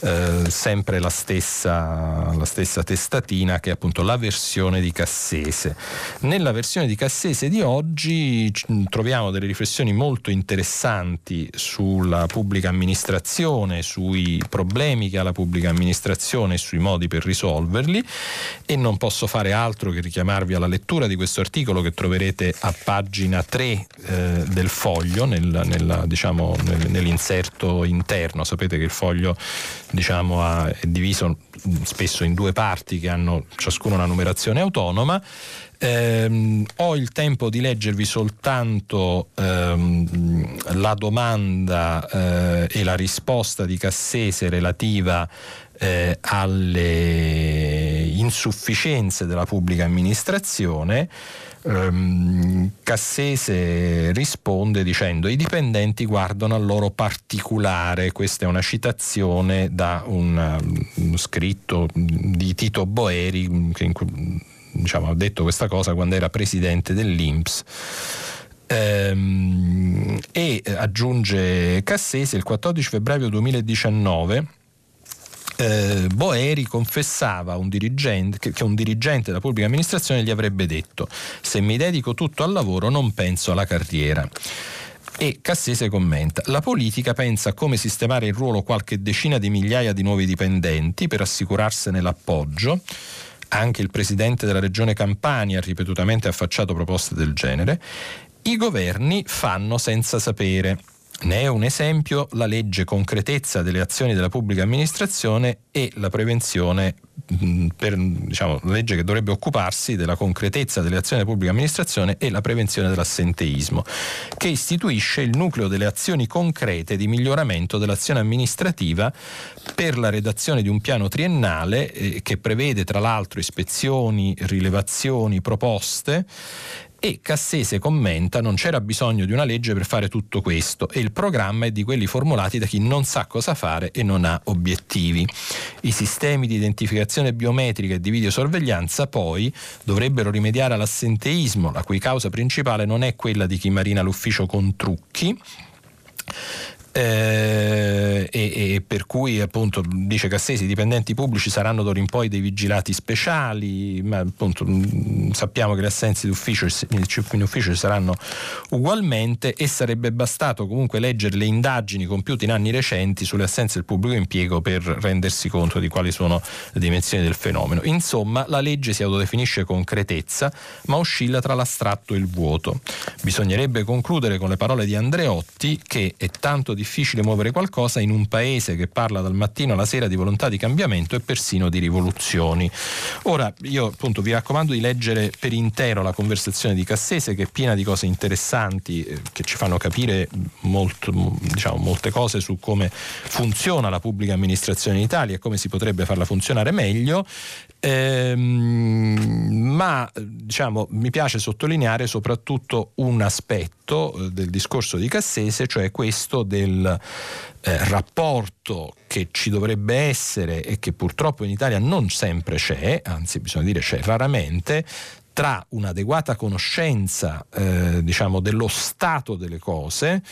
eh, sempre la stessa, la stessa, testatina che è appunto la versione di Cassese. Nella versione di Cassese di oggi troviamo delle riflessioni molto interessanti sulla pubblica amministrazione, sui problemi che ha la pubblica amministrazione e sui modi per risolverli e non posso fare altro che richiamarvi alla lettura di questo articolo che troverete a pagina 3 eh, del foglio nel, nella, diciamo, nel, inserto interno. Sapete che il foglio diciamo, è diviso spesso in due parti che hanno ciascuno una numerazione autonoma. Eh, ho il tempo di leggervi soltanto ehm, la domanda eh, e la risposta di Cassese relativa eh, alle insufficienze della pubblica amministrazione. Um, Cassese risponde dicendo i dipendenti guardano al loro particolare, questa è una citazione da un, um, scritto di Tito Boeri che diciamo, ha detto questa cosa quando era presidente dell'Inps. Um, e aggiunge Cassese il 14 febbraio 2019 eh, Boeri confessava un che, che un dirigente della pubblica amministrazione gli avrebbe detto se mi dedico tutto al lavoro non penso alla carriera. E Cassese commenta: La politica pensa a come sistemare in ruolo qualche decina di migliaia di nuovi dipendenti per assicurarsene l'appoggio. Anche il presidente della regione Campania ha ripetutamente affacciato proposte del genere. I governi fanno senza sapere. Ne è un esempio la legge concretezza delle azioni della pubblica amministrazione e la prevenzione per, diciamo, la legge che dovrebbe occuparsi della concretezza delle azioni della pubblica amministrazione e la prevenzione dell'assenteismo, che istituisce il nucleo delle azioni concrete di miglioramento dell'azione amministrativa per la redazione di un piano triennale eh, che prevede tra l'altro ispezioni, rilevazioni, proposte e Cassese commenta non c'era bisogno di una legge per fare tutto questo e il programma è di quelli formulati da chi non sa cosa fare e non ha obiettivi. I sistemi di identificazione biometrica e di videosorveglianza poi dovrebbero rimediare all'assenteismo, la cui causa principale non è quella di chi marina l'ufficio con trucchi, eh, e, e, per cui appunto dice Cassesi i dipendenti pubblici saranno d'ora in poi dei vigilati speciali ma appunto mh, sappiamo che le assenze d'ufficio in ufficio ci saranno ugualmente e sarebbe bastato comunque leggere le indagini compiute in anni recenti sulle assenze del pubblico impiego per rendersi conto di quali sono le dimensioni del fenomeno. Insomma la legge si autodefinisce concretezza ma oscilla tra l'astratto e il vuoto. Bisognerebbe concludere con le parole di Andreotti che è tanto difficile difficile muovere qualcosa in un paese che parla dal mattino alla sera di volontà di cambiamento e persino di rivoluzioni. Ora, io appunto vi raccomando di leggere per intero la conversazione di Cassese che è piena di cose interessanti eh, che ci fanno capire molto, diciamo, molte cose su come funziona la pubblica amministrazione in Italia e come si potrebbe farla funzionare meglio. Ehm, ma diciamo, mi piace sottolineare soprattutto un aspetto eh, del discorso di Cassese, cioè questo del eh, rapporto che ci dovrebbe essere e che purtroppo in Italia non sempre c'è, anzi bisogna dire c'è raramente, tra un'adeguata conoscenza eh, diciamo, dello stato delle cose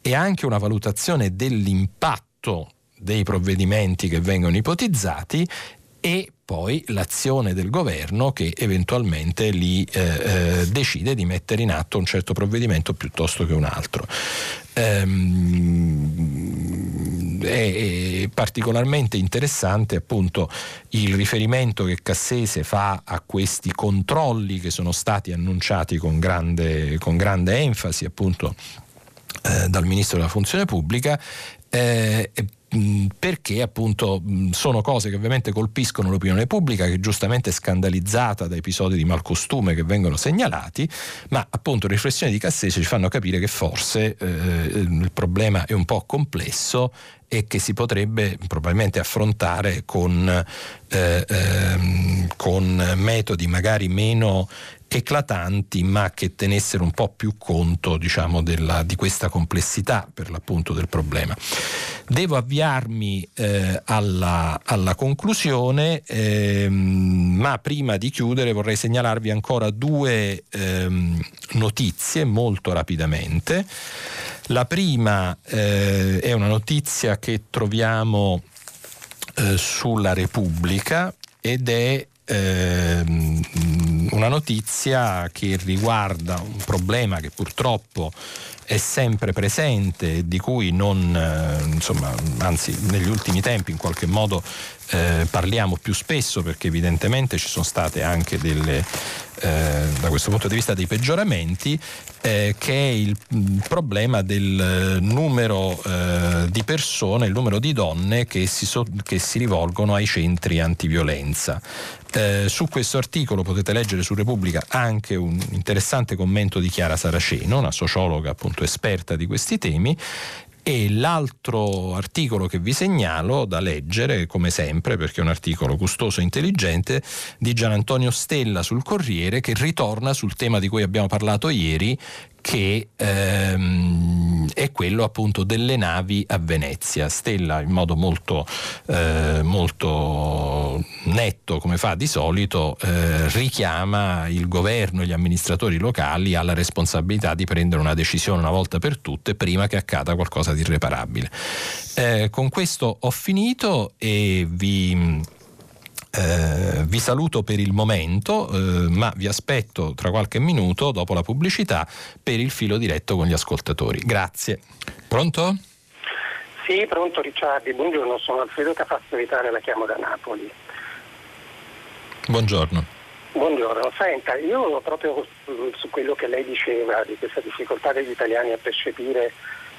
e anche una valutazione dell'impatto dei provvedimenti che vengono ipotizzati e poi l'azione del governo che eventualmente lì eh, eh, decide di mettere in atto un certo provvedimento piuttosto che un altro. Ehm, è, è particolarmente interessante appunto il riferimento che Cassese fa a questi controlli che sono stati annunciati con grande, con grande enfasi appunto eh, dal Ministro della Funzione Pubblica eh, perché appunto sono cose che ovviamente colpiscono l'opinione pubblica che è giustamente scandalizzata da episodi di malcostume che vengono segnalati, ma appunto le riflessioni di Cassese ci fanno capire che forse eh, il problema è un po' complesso e che si potrebbe probabilmente affrontare con, eh, ehm, con metodi magari meno eclatanti ma che tenessero un po' più conto diciamo, della, di questa complessità per l'appunto del problema. Devo avviarmi eh, alla, alla, conclusione, ehm, ma prima di chiudere vorrei segnalarvi ancora due ehm, notizie molto rapidamente. La prima eh, è una notizia che troviamo eh, sulla Repubblica ed è ehm, una notizia che riguarda un problema che purtroppo è sempre presente e di cui non, eh, insomma, anzi negli ultimi tempi in qualche modo eh, parliamo più spesso perché evidentemente ci sono state anche delle, eh, da questo punto di vista dei peggioramenti, eh, che è il, il, problema del numero eh, di persone, il numero di donne che si, so, che si rivolgono ai centri antiviolenza. Eh, su questo articolo potete leggere su Repubblica anche un interessante commento di Chiara Saraceno, una sociologa appunto esperta di questi temi, e l'altro articolo che vi segnalo da leggere, come sempre, perché è un articolo gustoso e intelligente, di Gian Antonio Stella sul Corriere, che ritorna sul tema di cui abbiamo parlato ieri, che ehm, è quello appunto delle navi a Venezia. Stella in modo molto, eh, molto netto, come fa di solito, eh, richiama il governo e gli amministratori locali alla responsabilità di prendere una decisione una volta per tutte prima che accada qualcosa di irreparabile. Eh, con questo ho finito e vi eh, vi saluto per il momento, eh, ma vi aspetto tra qualche minuto, dopo la pubblicità, per il filo diretto con gli ascoltatori. Grazie. Pronto? Sì, pronto Ricciardi, buongiorno, sono Alfredo Capasso Vitale, la chiamo da Napoli. Buongiorno. Buongiorno, senta, io proprio su quello che lei diceva di questa difficoltà degli italiani a percepire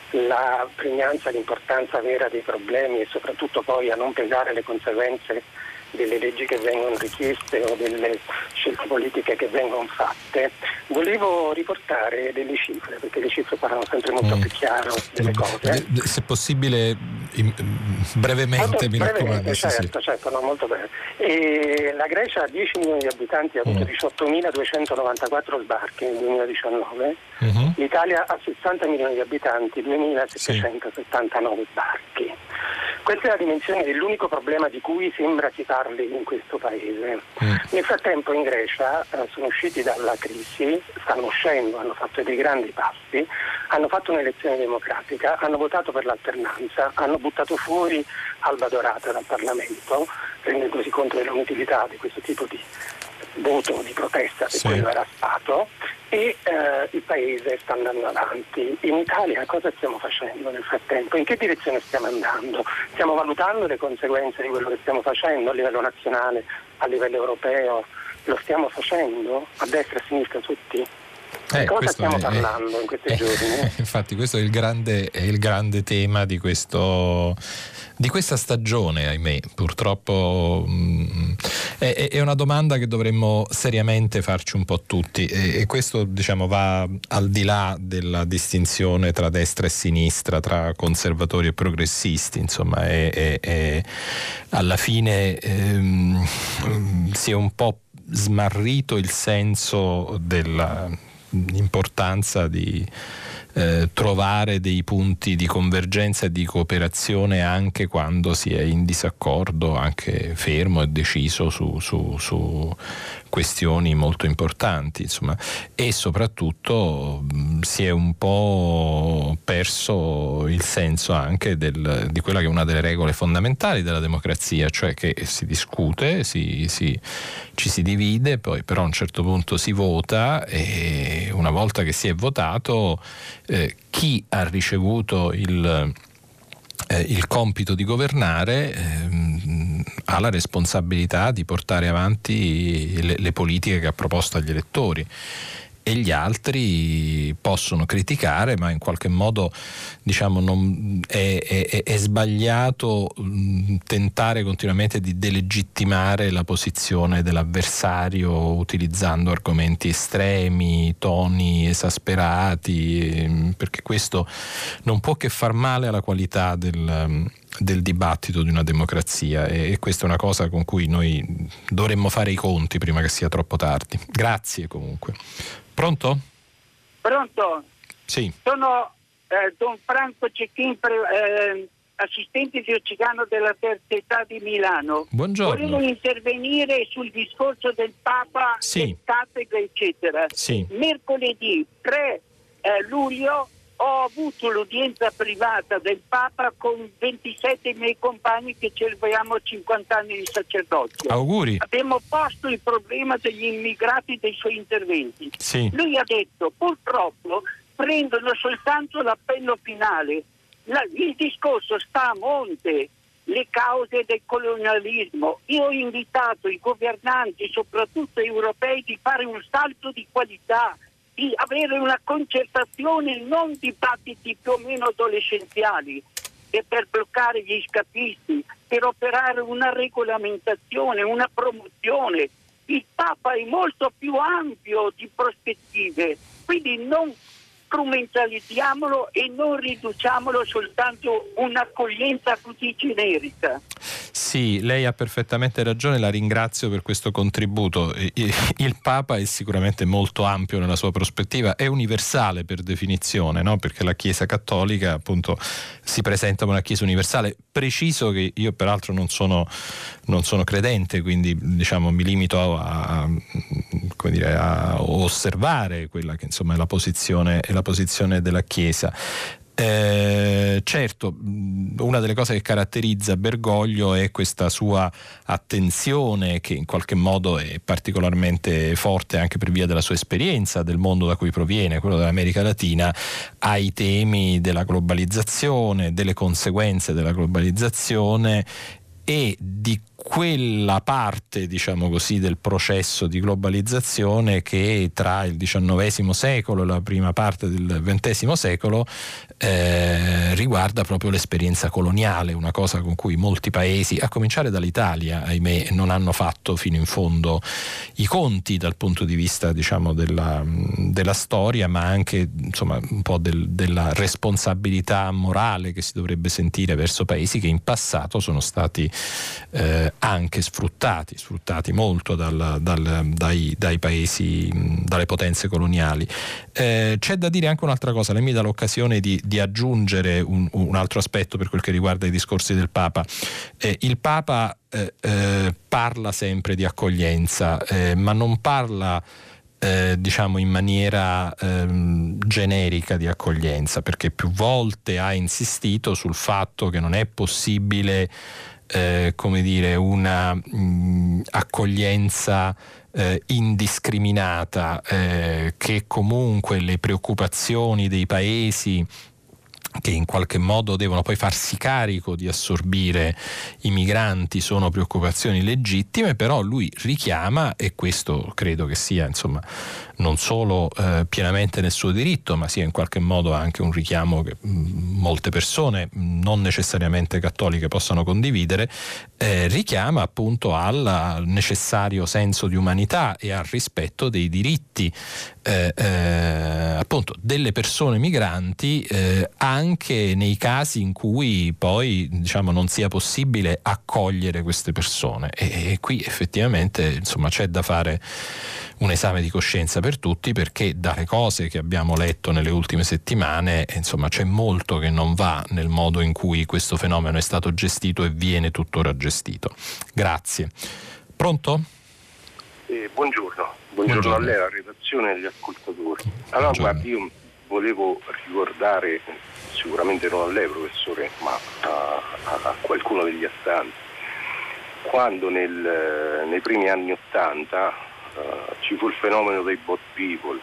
la pregnanza, l'importanza vera dei problemi e soprattutto poi a non pesare le conseguenze delle leggi che vengono richieste o delle scelte politiche che vengono fatte, volevo riportare delle cifre, perché le cifre parlano sempre molto mm. più chiaro delle cose. Se possibile, in, brevemente, molto mi raccomando. Certo, sì. certo, no, molto bene. E la Grecia ha 10 milioni di abitanti, ha avuto mm. 18.294 sbarchi nel 2019, mm-hmm. l'Italia ha 60 milioni di abitanti, 2.779 sì. sbarchi. Questa è la dimensione dell'unico problema di cui sembra si parli in questo paese. Mm. Nel frattempo in Grecia eh, sono usciti dalla crisi, stanno uscendo, hanno fatto dei grandi passi, hanno fatto un'elezione democratica, hanno votato per l'alternanza, hanno buttato fuori Alba Dorata dal Parlamento, rendendosi conto dell'inutilità di questo tipo di voto di protesta che sì. quello era stato e eh, il paese sta andando avanti. In Italia cosa stiamo facendo nel frattempo? In che direzione stiamo andando? Stiamo valutando le conseguenze di quello che stiamo facendo a livello nazionale, a livello europeo? Lo stiamo facendo a destra e a sinistra tutti? Eh, cosa stiamo è, parlando in questi eh, giorni? Infatti questo è il grande, è il grande tema di questo di questa stagione, ahimè, purtroppo mh, mm, è, è, una domanda che dovremmo seriamente farci un po' tutti e, e, questo diciamo va al di là della distinzione tra destra e sinistra, tra conservatori e progressisti, insomma, è, alla fine ehm, si è un po' smarrito il senso dell'importanza di eh, trovare dei punti di convergenza e di cooperazione anche quando si è in disaccordo, anche fermo e deciso su, su, su questioni molto importanti, insomma, e soprattutto mh, si è un po' perso il senso anche del, di quella che è una delle regole fondamentali della democrazia, cioè che si discute, si, si, ci si divide, poi però a un certo punto si vota e una volta che si è votato eh, chi ha ricevuto il eh, il compito di governare ehm, ha la responsabilità di portare avanti le, le politiche che ha proposto agli elettori e gli altri possono criticare, ma in qualche modo diciamo, non, è, è, è, sbagliato mh, tentare continuamente di delegittimare la posizione dell'avversario utilizzando argomenti estremi, toni esasperati, perché questo non può che far male alla qualità del del dibattito di una democrazia e, questa è una cosa con cui noi dovremmo fare i conti prima che sia troppo tardi. Grazie comunque. Pronto? Pronto? Sì. Sono eh, Don Franco Cecchin, eh, assistente diocesano della terza età di Milano. Buongiorno. Volevo intervenire sul discorso del Papa, sì. cattedra, eccetera. Sì. Mercoledì 3 eh, luglio ho avuto l'udienza privata del Papa con 27 miei compagni che celebriamo 50 anni di sacerdozio. Auguri. Abbiamo posto il problema degli immigrati dei suoi interventi. Sì. Lui ha detto purtroppo prendono soltanto l'appello finale. La, il discorso sta a monte le cause del colonialismo. Io ho invitato i governanti, soprattutto europei, di fare un salto di qualità, di avere una concertazione, non dibattiti più o meno adolescenziali, e per bloccare gli scapisti, per operare una regolamentazione, una promozione. Il Papa è molto più ampio di prospettive, quindi non strumentalizziamolo e non riduciamolo soltanto un'accoglienza così generica. Sì, lei ha perfettamente ragione, la ringrazio per questo contributo. Il Papa è sicuramente molto ampio nella sua prospettiva, è universale per definizione, no? perché la Chiesa cattolica appunto si presenta come una Chiesa universale. Preciso che io peraltro non sono, non sono credente, quindi diciamo, mi limito a, a, dire, a, osservare quella che insomma, è la posizione, è la posizione della Chiesa. Eh, certo, una delle cose che caratterizza Bergoglio è questa sua attenzione che in qualche modo è particolarmente forte anche per via della sua esperienza del mondo da cui proviene, quello dell'America Latina, ai temi della globalizzazione, delle conseguenze della globalizzazione e di quella parte, diciamo così, del processo di globalizzazione che tra il XIX secolo e la prima parte del XX secolo eh, riguarda proprio l'esperienza coloniale, una cosa con cui molti paesi, a cominciare dall'Italia, ahimè, non hanno fatto fino in fondo i conti dal punto di vista, diciamo, della, della storia, ma anche insomma, un po' del, della responsabilità morale che si dovrebbe sentire verso paesi che in passato sono stati eh, anche sfruttati, sfruttati molto dal, dal, dai, dai, paesi, dalle potenze coloniali. Eh, c'è da dire anche un'altra cosa, lei mi dà l'occasione di, di aggiungere un, un, altro aspetto per quel che riguarda i discorsi del Papa. Eh, il Papa eh, eh parla sempre di accoglienza, eh, ma non parla... Eh, diciamo in maniera ehm, generica di accoglienza, perché più volte ha insistito sul fatto che non è possibile eh, come dire, una mh, accoglienza eh, indiscriminata eh, che comunque le preoccupazioni dei paesi che in qualche modo devono poi farsi carico di assorbire i migranti sono preoccupazioni legittime, però lui richiama, e questo credo che sia insomma, non solo eh, pienamente nel suo diritto, ma sia in qualche modo anche un richiamo che mm, molte persone, non necessariamente cattoliche, possano condividere, eh, richiama appunto al necessario senso di umanità e al rispetto dei diritti eh, eh appunto delle persone migranti eh, anche nei casi in cui poi diciamo non sia possibile accogliere queste persone. E, e qui effettivamente insomma c'è da fare un esame di coscienza per tutti perché dalle cose che abbiamo letto nelle ultime settimane insomma c'è molto che non va nel modo in cui questo fenomeno è stato gestito e viene tuttora gestito. Grazie. Pronto? Eh, buongiorno. buongiorno, buongiorno, a lei, alla redazione e agli ascoltatori. Allora guardi, io volevo ricordare, sicuramente non a lei professore, ma a, a, a qualcuno degli astanti, quando nel, nei primi anni Ottanta uh, ci fu il fenomeno dei bot people,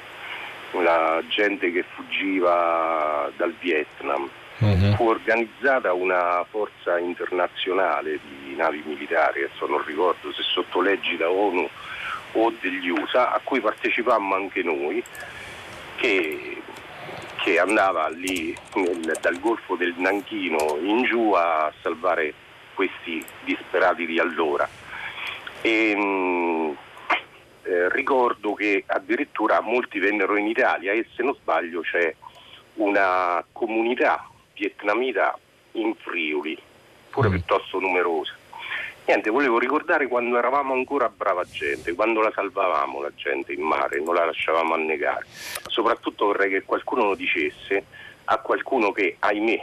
la gente che fuggiva dal Vietnam. Uh-huh. Fu organizzata una forza internazionale di navi militari, adesso non ricordo se sotto l'egida ONU o degli USA, a cui partecipammo anche noi, che, che andava lì nel, dal golfo del Nanchino in giù a salvare questi disperati di allora. E, mh, eh, ricordo che addirittura molti vennero in Italia e se non sbaglio c'è una comunità vietnamita in Friuli, pure mm. piuttosto numerosa. Niente, volevo ricordare quando eravamo ancora brava gente, quando la salvavamo la gente in mare, non la lasciavamo annegare. Soprattutto vorrei che qualcuno lo dicesse a qualcuno che, ahimè,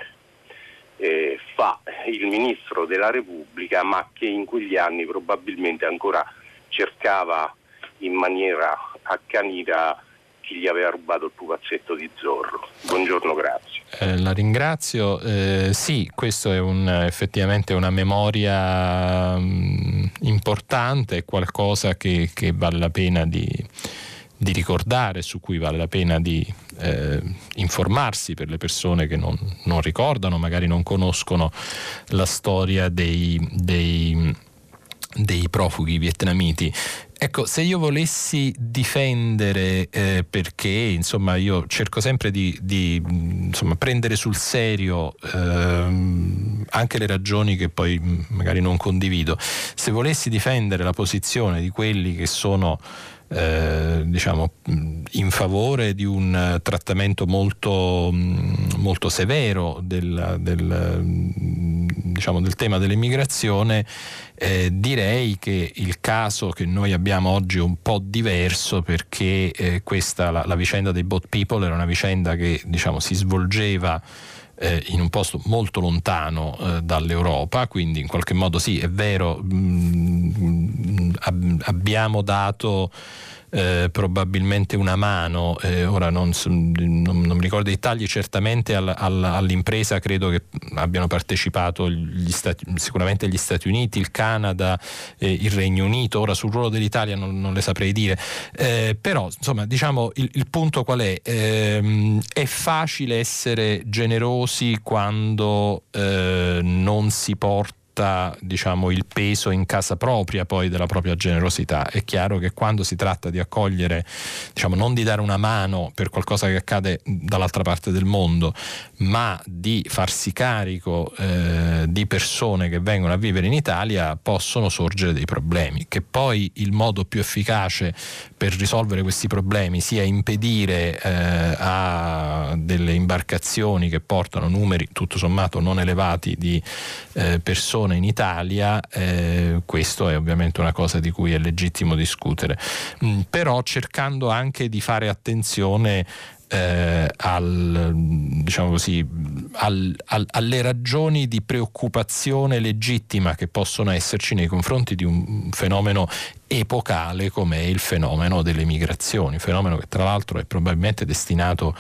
eh, fa il ministro della Repubblica, ma che in quegli anni probabilmente ancora cercava in maniera accanita chi gli aveva rubato il pupazzetto di Zorro. Buongiorno, grazie. Eh, la ringrazio. Eh, sì, questo è un, effettivamente una memoria mh, mm, importante, qualcosa che, che, vale la pena di, di, ricordare, su cui vale la pena di eh, informarsi per le persone che non, non, ricordano, magari non conoscono la storia dei, dei, dei profughi vietnamiti. Ecco, se io volessi difendere, eh, perché insomma io cerco sempre di, di insomma, prendere sul serio eh, anche le ragioni che poi magari non condivido, se volessi difendere la posizione di quelli che sono eh, diciamo, in favore di un trattamento molto, molto severo del, del, diciamo, del tema dell'immigrazione, eh, direi che il caso che noi abbiamo oggi è un po' diverso perché eh, questa, la, la, vicenda dei bot people era una vicenda che diciamo, si svolgeva eh, in un posto molto lontano eh, dall'Europa, quindi in qualche modo sì, è vero, mh, mm, ab- abbiamo dato eh, probabilmente una mano, eh, ora non, non, non, mi ricordo i tagli, certamente all, all, all'impresa credo che abbiano partecipato gli Stati, sicuramente gli Stati Uniti, il Canada, eh, il Regno Unito, ora sul ruolo dell'Italia non, non le saprei dire, eh, però insomma diciamo il, il punto qual è? Ehm, è facile essere generosi quando eh, non si porta porta diciamo, il peso in casa propria poi della propria generosità. È chiaro che quando si tratta di accogliere, diciamo, non di dare una mano per qualcosa che accade dall'altra parte del mondo, ma di farsi carico eh, di persone che vengono a vivere in Italia, possono sorgere dei problemi. Che poi il modo più efficace per risolvere questi problemi sia impedire eh, a delle imbarcazioni che portano numeri tutto sommato non elevati di eh, persone persone in Italia, eh, questo è ovviamente una cosa di cui è legittimo discutere, mm, però cercando anche di fare attenzione eh, al, diciamo così, al, al, alle ragioni di preoccupazione legittima che possono esserci nei confronti di un fenomeno epocale come il fenomeno delle migrazioni, fenomeno che tra l'altro è probabilmente destinato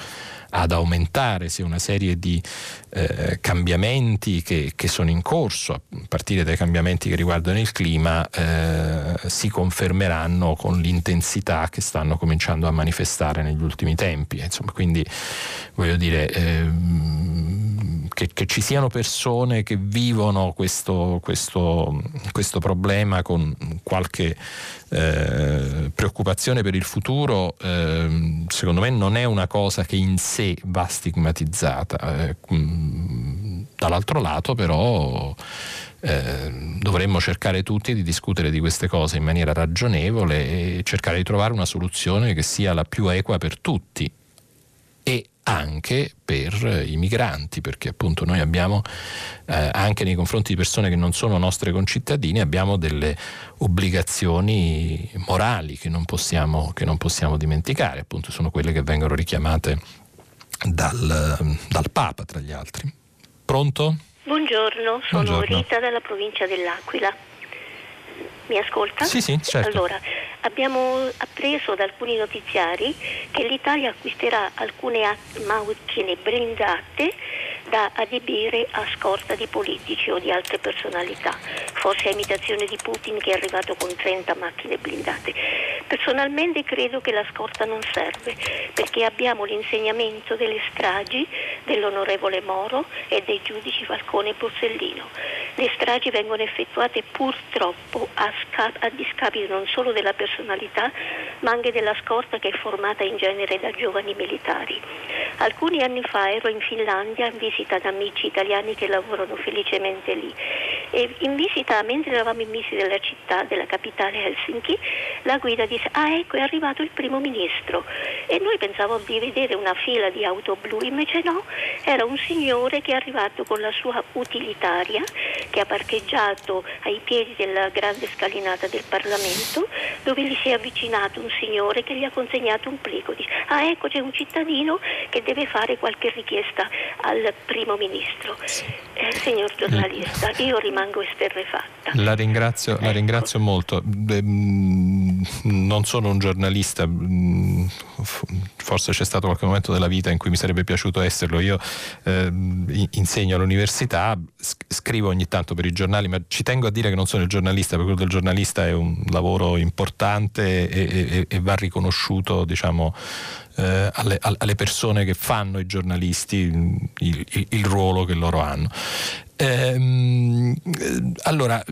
ad aumentare se una serie di eh, cambiamenti che, che, sono in corso, a partire dai cambiamenti che riguardano il clima, eh, si confermeranno con l'intensità che stanno cominciando a manifestare negli ultimi tempi. Insomma, quindi voglio dire, ehm, che, che, ci siano persone che vivono questo, questo, questo problema con qualche eh, preoccupazione per il futuro, eh, secondo me non è una cosa che in sé va stigmatizzata. Eh, mm, dall'altro lato però eh, dovremmo cercare tutti di discutere di queste cose in maniera ragionevole e cercare di trovare una soluzione che sia la più equa per tutti anche per i migranti, perché appunto noi abbiamo eh, anche nei confronti di persone che non sono nostre concittadini, abbiamo delle obbligazioni morali che non possiamo, che non possiamo dimenticare, appunto sono quelle che vengono richiamate dal, dal Papa tra gli altri. Pronto? Buongiorno, sono Buongiorno. Rita dalla provincia dell'Aquila. Mi ascolta? Sì, sì, certo. Allora, abbiamo appreso da alcuni notiziari che l'Italia acquisterà alcune macchine blindate da adibire a scorta di politici o di altre personalità, forse a imitazione di Putin che è arrivato con 30 macchine blindate. Personalmente credo che la scorta non serve perché abbiamo l'insegnamento delle stragi dell'onorevole Moro e dei giudici Falcone e Borsellino. Le stragi vengono effettuate purtroppo a, sca- a discapito non solo della personalità ma anche della scorta che è formata in genere da giovani militari. Alcuni anni fa ero in Finlandia in visita da amici italiani che lavorano felicemente lì e in visita, mentre eravamo in visita della città, della capitale Helsinki, la guida disse ah ecco è arrivato il primo ministro e noi pensavamo di vedere una fila di auto blu, invece no, era un signore che è arrivato con la sua utilitaria che ha parcheggiato ai piedi della grande scalinata del Parlamento dove gli si è avvicinato un signore che gli ha consegnato un plico. Dice, ah ecco c'è un cittadino che deve fare qualche richiesta al primo ministro. Eh, signor giornalista, io rimango esterrefatta. La ringrazio, ecco. la ringrazio molto. Mm, non sono un giornalista, mm, forse c'è stato qualche momento della vita in cui mi sarebbe piaciuto esserlo. Io eh, insegno all'università, scrivo ogni tanto per i giornali, ma ci tengo a dire che non sono il giornalista, perché quello del giornalista è un lavoro importante e, e, e va riconosciuto diciamo, eh, alle, alle, persone che fanno i giornalisti il, il, il ruolo che loro hanno. Ehm, allora,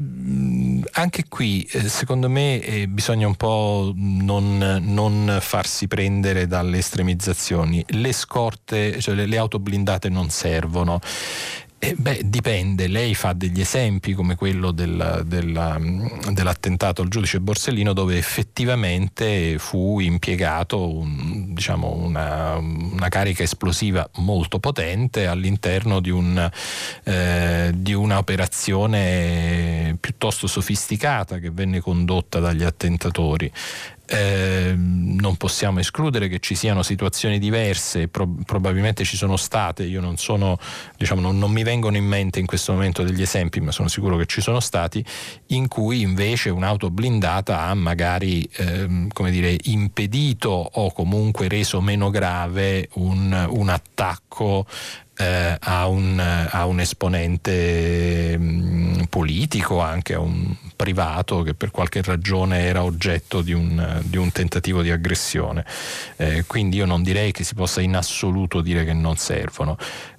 anche qui eh, secondo me eh, bisogna un po' non, non, farsi prendere dalle estremizzazioni. Le scorte, cioè le, le auto blindate non servono. Eh beh, dipende, lei fa degli esempi come quello del, della, dell'attentato al giudice Borsellino dove effettivamente fu impiegato un, diciamo, una, una, carica esplosiva molto potente all'interno di, un, eh, di un'operazione piuttosto sofisticata che venne condotta dagli attentatori. Eh, non possiamo escludere che ci siano situazioni diverse, pro- probabilmente ci sono state, io non sono, diciamo, non, non, mi vengono in mente in questo momento degli esempi, ma sono sicuro che ci sono stati, in cui invece un'auto blindata ha magari ehm, come dire, impedito o comunque reso meno grave un, un attacco eh, a, un, a, un, esponente mh, mm, politico, anche a un privato che per qualche ragione era oggetto di un, di un tentativo di aggressione. Eh, quindi io non direi che si possa in assoluto dire che non servono.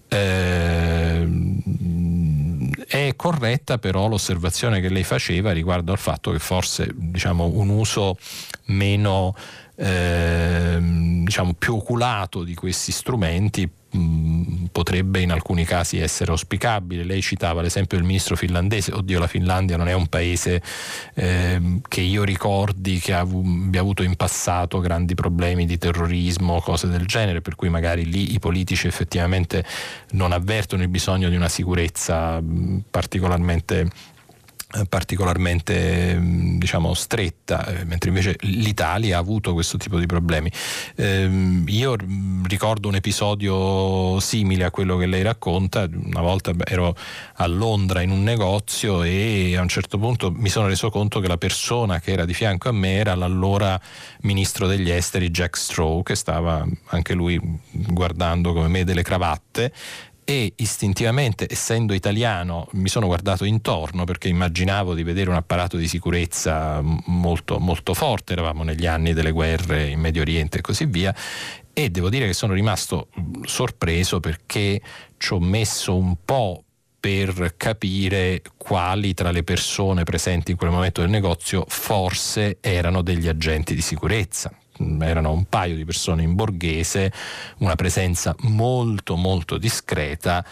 Eh, è corretta però l'osservazione che lei faceva riguardo al fatto che forse diciamo, un uso meno eh, diciamo, più oculato di questi strumenti mh, potrebbe in alcuni casi essere auspicabile. Lei citava l'esempio del ministro finlandese, oddio la Finlandia non è un paese eh, che io ricordi che abbia avuto in passato grandi problemi di terrorismo, cose del genere, per cui magari lì i politici effettivamente non avvertono il bisogno di una sicurezza particolarmente eh, particolarmente mm, diciamo, stretta, eh, mentre invece l'Italia ha avuto questo tipo di problemi. Eh, io ricordo un episodio simile a quello che lei racconta, una volta ero a Londra in un negozio e a un certo punto mi sono reso conto che la persona che era di fianco a me era l'allora ministro degli esteri Jack Straw, che stava anche lui guardando come me delle cravatte e istintivamente, essendo italiano, mi sono guardato intorno perché immaginavo di vedere un apparato di sicurezza molto, molto forte, eravamo negli anni delle guerre in Medio Oriente e così via, e devo dire che sono rimasto sorpreso perché ci ho messo un po' per capire quali tra le persone presenti in quel momento del negozio forse erano degli agenti di sicurezza erano un paio di persone in borghese, una presenza molto molto discreta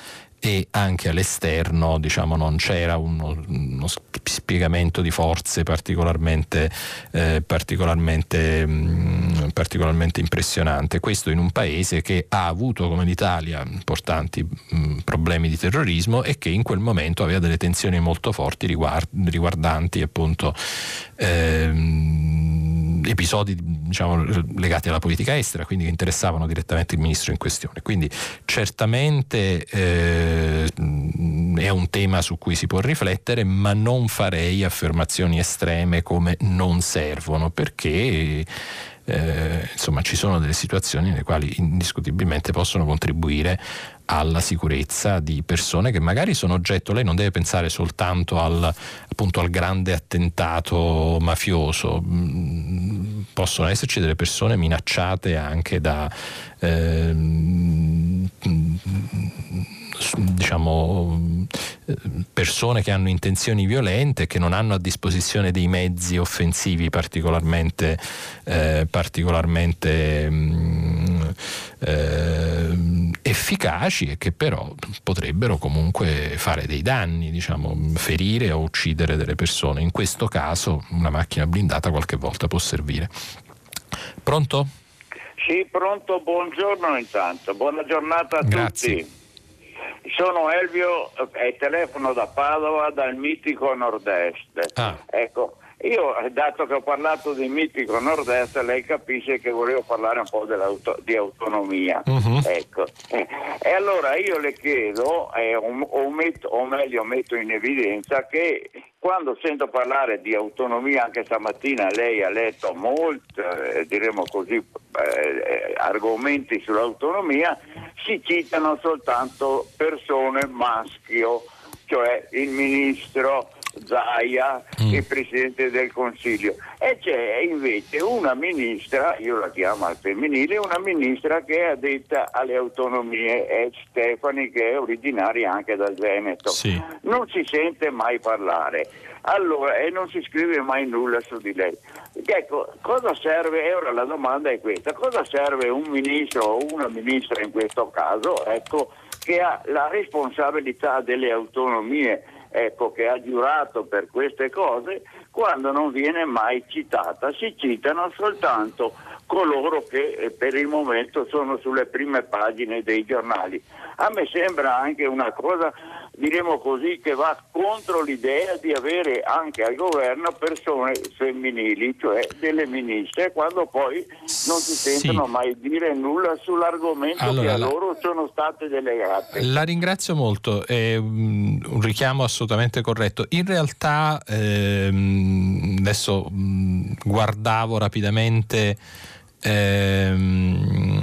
e anche all'esterno diciamo, non c'era uno, uno spiegamento di forze particolarmente, eh, particolarmente, mh, mm, particolarmente, impressionante. Questo in un paese che ha avuto come l'Italia importanti mh, mm, problemi di terrorismo e che in quel momento aveva delle tensioni molto forti riguard- riguardanti appunto ehm, episodi diciamo, legati alla politica estera, quindi che interessavano direttamente il ministro in questione. Quindi certamente eh, è un tema su cui si può riflettere, ma non farei affermazioni estreme come non servono, perché eh, insomma ci sono delle situazioni nelle quali indiscutibilmente possono contribuire alla sicurezza di persone che magari sono oggetto, lei non deve pensare soltanto al, appunto, al grande attentato mafioso, mm, possono esserci delle persone minacciate anche da... Eh, diciamo, persone che hanno intenzioni violente, che non hanno a disposizione dei mezzi offensivi particolarmente, eh, particolarmente mh, mm, eh, efficaci e che però potrebbero comunque fare dei danni, diciamo, ferire o uccidere delle persone. In questo caso una macchina blindata qualche volta può servire. Pronto? Sì, pronto, buongiorno intanto, buona giornata a Grazie. tutti. Sono Elvio e telefono da Padova dal mitico nord-est. Ah. Ecco, Io, dato che ho parlato di mitico nord-est, lei capisce che volevo parlare un po' di autonomia. Uh-huh. Ecco. E allora io le chiedo, eh, o, o, metto, o meglio metto in evidenza, che quando sento parlare di autonomia, anche stamattina lei ha letto molti, eh, diremo così, eh, argomenti sull'autonomia, si citano soltanto persone maschio, cioè il ministro Zaia, mm. il Presidente del Consiglio. E c'è invece una ministra, io la chiamo al femminile, una ministra che è addetta alle autonomie, è Stefani che è originaria anche dal Veneto. Sì. Non si sente mai parlare. Allora, e non si scrive mai nulla su di lei. Ecco, cosa serve, e ora la domanda è questa, cosa serve un ministro o una ministra in questo caso, ecco, che ha la responsabilità delle autonomie ecco, che ha giurato per queste cose quando non viene mai citata. Si citano soltanto coloro che eh, per il momento sono sulle prime pagine dei giornali. A me sembra anche una cosa diremo così, che va contro l'idea di avere anche al governo persone femminili, cioè delle ministre, quando poi non si sentono sì. mai dire nulla sull'argomento allora, che a loro sono state delegate. La ringrazio molto, è un richiamo assolutamente corretto. In realtà ehm, adesso mh, guardavo rapidamente ehm,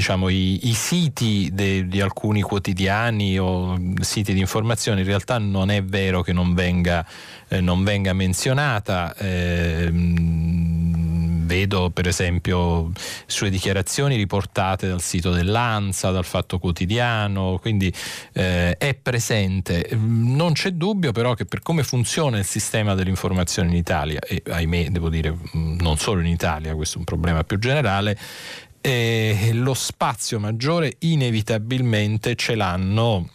diciamo, i, i, siti de, di alcuni quotidiani o siti di informazione in realtà non è vero che non venga, eh, non venga menzionata. Eh, vedo per esempio sulle dichiarazioni riportate dal sito dell'ANSA, dal Fatto Quotidiano, quindi eh, è presente. Non c'è dubbio però che per come funziona il sistema dell'informazione in Italia, e ahimè devo dire non solo in Italia, questo è un problema più generale, eh, lo spazio maggiore inevitabilmente ce l'hanno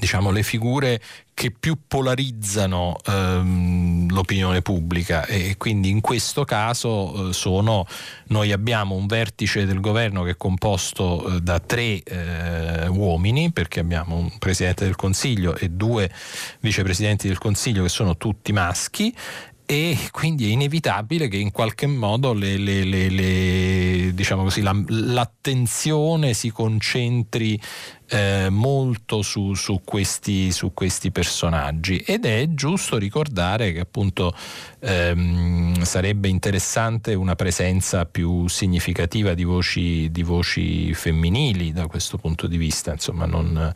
diciamo, le figure che più polarizzano ehm, l'opinione pubblica. E quindi in questo caso eh, sono, noi abbiamo un vertice del governo che è composto eh, da tre eh, uomini perché abbiamo un Presidente del Consiglio e due vicepresidenti del Consiglio che sono tutti maschi e quindi è inevitabile che in qualche modo le, le, le, diciamo così, la, l'attenzione si concentri eh, molto su, su, questi, su, questi, personaggi. Ed è giusto ricordare che appunto ehm, sarebbe interessante una presenza più significativa di voci, di voci femminili da questo punto di vista, insomma, non,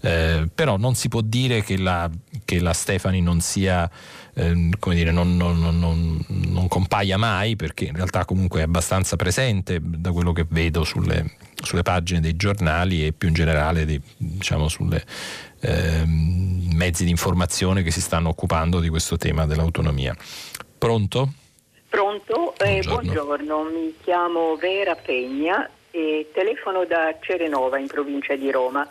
eh, però non si può dire che la, che la Stefani non sia eh, come dire, non, non, non, non, compaia mai perché in realtà comunque è abbastanza presente da quello che vedo sulle, sulle pagine dei giornali e più in generale dei, diciamo, sulle eh, mezzi di informazione che si stanno occupando di questo tema dell'autonomia. Pronto? Pronto, eh, buongiorno. buongiorno. mi chiamo Vera Pegna e telefono da Cerenova in provincia di Roma.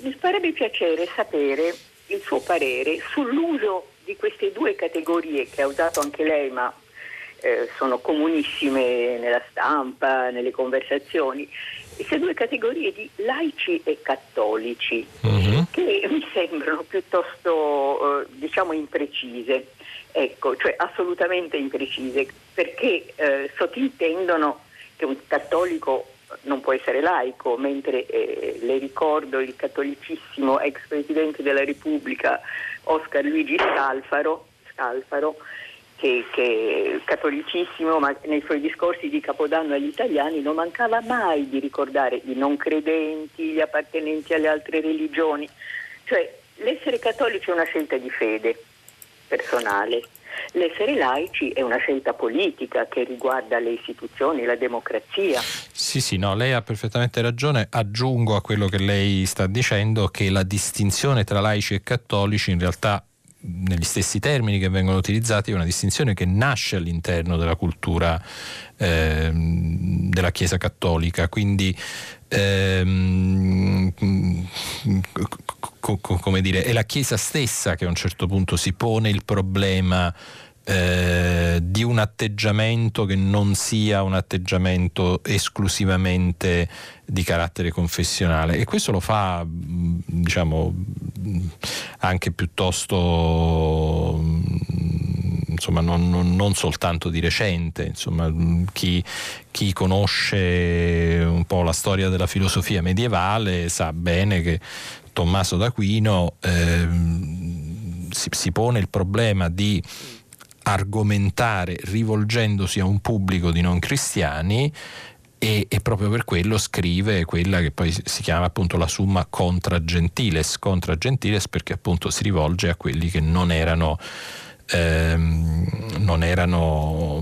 Mi farebbe piacere sapere il suo parere sull'uso di queste due categorie che ha usato anche lei, ma eh, sono comunissime nella stampa, nelle conversazioni, queste due categorie di laici e cattolici, uh-huh. che mi sembrano piuttosto, eh, diciamo, imprecise, ecco, cioè assolutamente imprecise, perché eh, sottintendono che un cattolico non può essere laico, mentre eh, le ricordo il cattolicissimo ex presidente della Repubblica Oscar Luigi Scalfaro, Scalfaro che, che cattolicissimo, ma nei suoi discorsi di Capodanno agli italiani non mancava mai di ricordare i non credenti, gli appartenenti alle altre religioni. Cioè l'essere cattolici è una scelta di fede personale. L'essere laici è una scelta politica che riguarda le istituzioni, la democrazia. Sì, sì, no, lei ha perfettamente ragione. Aggiungo a quello che lei sta dicendo che la distinzione tra laici e cattolici in realtà negli stessi termini che vengono utilizzati è una distinzione che nasce all'interno della cultura eh, della Chiesa cattolica, quindi ehm, co- co- come dire, è la Chiesa stessa che a un certo punto si pone il problema eh, di un atteggiamento che non sia un atteggiamento esclusivamente di carattere confessionale. E questo lo fa diciamo anche piuttosto insomma, non, non, non, soltanto di recente, insomma, chi, chi, conosce un po' la storia della filosofia medievale sa bene che Tommaso d'Aquino eh, si, si pone il problema di argomentare rivolgendosi a un pubblico di non cristiani e, e, proprio per quello scrive quella che poi si chiama appunto la summa contra gentiles, contra gentiles perché appunto si rivolge a quelli che non erano, ehm, non erano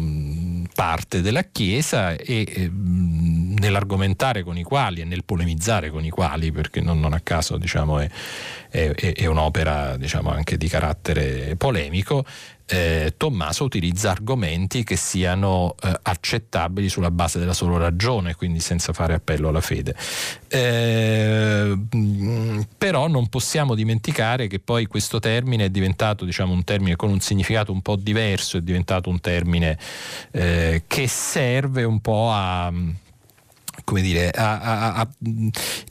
parte della Chiesa e eh, nell'argomentare con i quali e nel polemizzare con i quali, perché non, non a caso diciamo, è, è, è, un'opera diciamo, anche di carattere polemico, eh, Tommaso utilizza argomenti che siano eh, accettabili sulla base della solo ragione, quindi senza fare appello alla fede. Eh, però non possiamo dimenticare che poi questo termine è diventato diciamo, un termine con un significato un po' diverso, è diventato un termine eh, che serve un po' a come dire, a, a, a,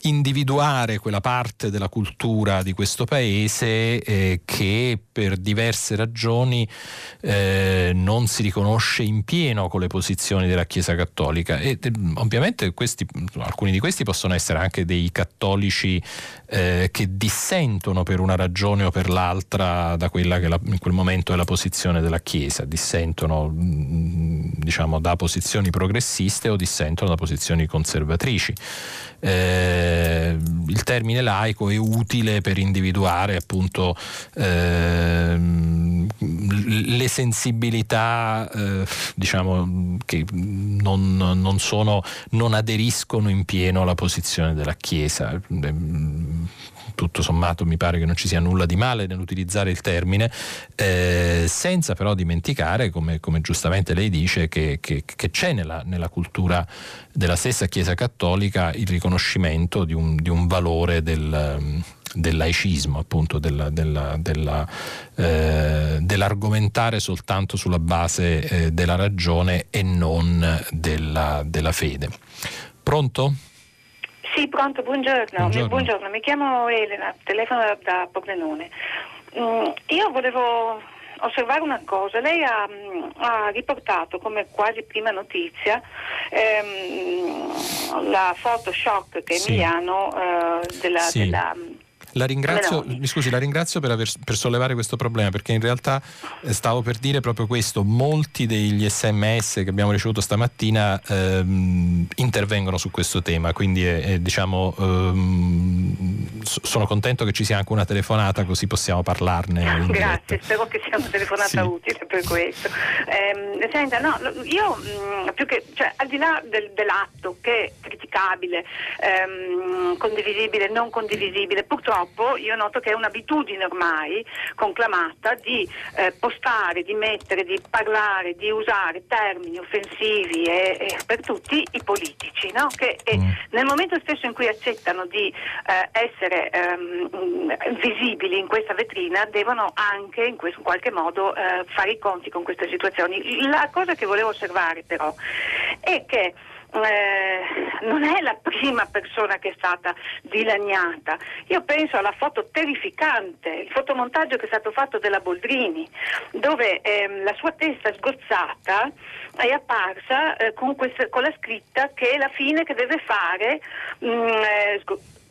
individuare quella parte della cultura di questo paese eh, che per diverse ragioni eh, non si riconosce in pieno con le posizioni della Chiesa Cattolica. E eh, ovviamente questi, alcuni di questi possono essere anche dei cattolici eh, che dissentono per una ragione o per l'altra da quella che la, in quel momento è la posizione della Chiesa, dissentono mm, diciamo da posizioni progressiste o dissentono da posizioni conservatrici. Eh, il termine laico è utile per individuare appunto eh, le sensibilità eh, diciamo che non, non, sono, non aderiscono in pieno alla posizione della Chiesa tutto sommato mi pare che non ci sia nulla di male nell'utilizzare il termine, eh, senza però dimenticare, come, come giustamente lei dice, che, che, che c'è nella, nella, cultura della stessa Chiesa Cattolica il riconoscimento di un, di un valore del del laicismo, appunto della, della, della, eh, dell'argomentare soltanto sulla base eh, della ragione e non della, della fede. Pronto? Sì, pronto, buongiorno. Buongiorno. buongiorno. Mi chiamo Elena, telefono da, da Pordenone. Mm, io volevo osservare una cosa. Lei ha, mm, ha riportato come quasi prima notizia ehm, la foto shock che sì. Emiliano eh, della, sì. della la ringrazio, mi scusi, la ringrazio per, aver, per, sollevare questo problema perché in realtà eh, stavo per dire proprio questo, molti degli sms che abbiamo ricevuto stamattina ehm, intervengono su questo tema, quindi è, è, diciamo, ehm, sono contento che ci sia anche una telefonata così possiamo parlarne. Grazie, spero che sia una telefonata sì. utile per questo. Eh, senta, no, io mm, più che, cioè, al di là del, dell'atto che è criticabile, ehm, condivisibile, non condivisibile, purtroppo purtroppo io noto che è un'abitudine ormai conclamata di eh, postare, di mettere, di parlare, di usare termini offensivi e, e per tutti i politici, no? che mm. nel momento stesso in cui accettano di eh, essere ehm, visibili in questa vetrina devono anche in, questo, in qualche modo eh, fare i conti con queste situazioni. La cosa che volevo osservare però è che eh, non è la prima persona che è stata dilaniata. Io penso alla foto terrificante, il fotomontaggio che è stato fatto della Boldrini, dove ehm, la sua testa sgozzata è apparsa eh, con, questa, con, la scritta che è la fine che deve fare. Mh, mm, eh,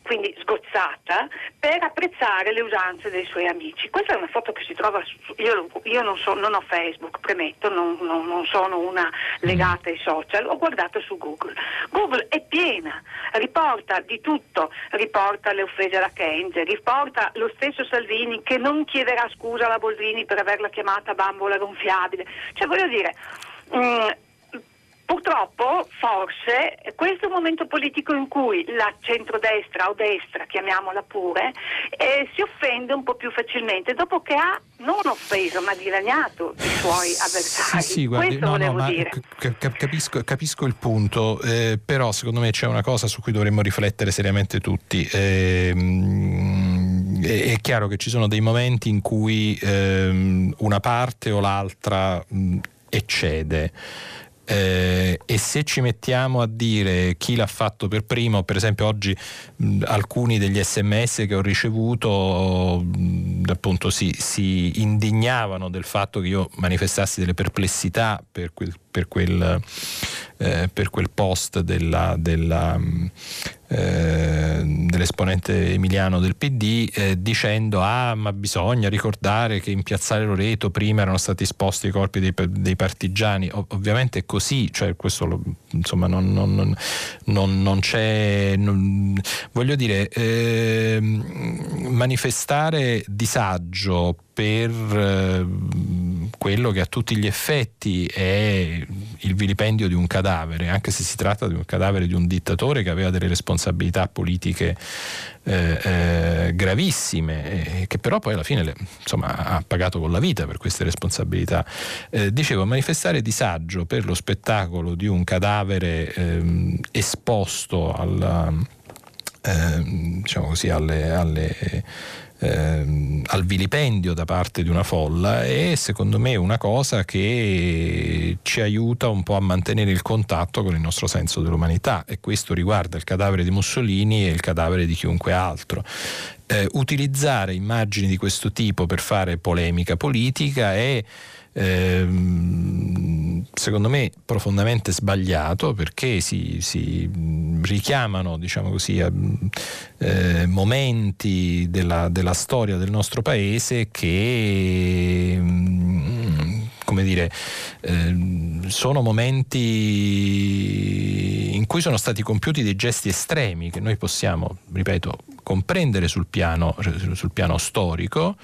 quindi sgozzata, per apprezzare le usanze dei suoi amici. Questa è una foto che si trova, su, io, io non, so, non, ho Facebook, premetto, non, non, non, sono una legata ai social, ho guardato su Google. Google è piena, riporta di tutto, riporta le offese alla Kenze, riporta lo stesso Salvini che non chiederà scusa alla Boldrini per averla chiamata bambola gonfiabile. Cioè voglio dire... Mh, mm, Purtroppo, forse, questo è un momento politico in cui la centrodestra o destra, chiamiamola pure, eh, si offende un po' più facilmente dopo che ha non offeso ma dilaniato i suoi avversari. Sì, sì guardi, no, no, capisco, capisco, il punto, eh, però secondo me c'è una cosa su cui dovremmo riflettere seriamente tutti. Eh, è chiaro che ci sono dei momenti in cui ehm, una parte o l'altra eccede Eh, e se ci mettiamo a dire chi l'ha fatto per primo, per esempio oggi mh, alcuni degli sms che ho ricevuto mh, appunto si, si, indignavano del fatto che io manifestassi delle perplessità per quel, per quel, eh, per quel post della, della eh, dell'esponente emiliano del PD eh, dicendo ah ma bisogna ricordare che in piazzale Loreto prima erano stati esposti i corpi dei, dei partigiani. O, ovviamente è così cioè questo lo, insomma non, non, non, non c'è voglio dire eh, manifestare disagio per eh, quello che a tutti gli effetti è il vilipendio di un cadavere, anche se si tratta di un cadavere di un dittatore che aveva delle responsabilità politiche eh, eh, gravissime, eh, che però poi alla fine le, insomma, ha pagato con la vita per queste responsabilità. Eh, dicevo, manifestare disagio per lo spettacolo di un cadavere ehm, esposto alla, ehm, diciamo così, alle, alle ehm, al vilipendio da parte di una folla è secondo me una cosa che ci aiuta un po' a mantenere il contatto con il nostro senso dell'umanità e questo riguarda il cadavere di Mussolini e il cadavere di chiunque altro. Eh, utilizzare immagini di questo tipo per fare polemica politica è ehm, secondo me profondamente sbagliato perché si, si richiamano diciamo così, a, eh, momenti della, della, storia del nostro paese che mm, come dire, eh, sono momenti in cui sono stati compiuti dei gesti estremi che noi possiamo, ripeto, comprendere sul piano, sul piano storico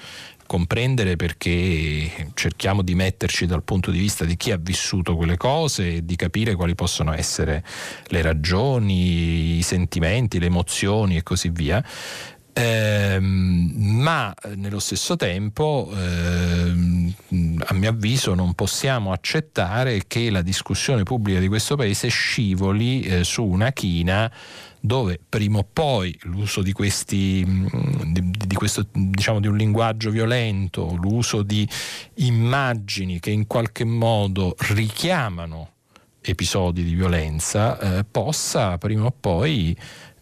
comprendere perché cerchiamo di metterci dal punto di vista di chi ha vissuto quelle cose e di capire quali possono essere le ragioni, i sentimenti, le emozioni e così via. Eh, ma nello stesso tempo, eh, a mio avviso, non possiamo accettare che la discussione pubblica di questo paese scivoli eh, su una china dove prima o poi l'uso di questi mm, di, di, questo, diciamo, di un linguaggio violento, l'uso di immagini che in qualche modo richiamano episodi di violenza eh, possa prima o poi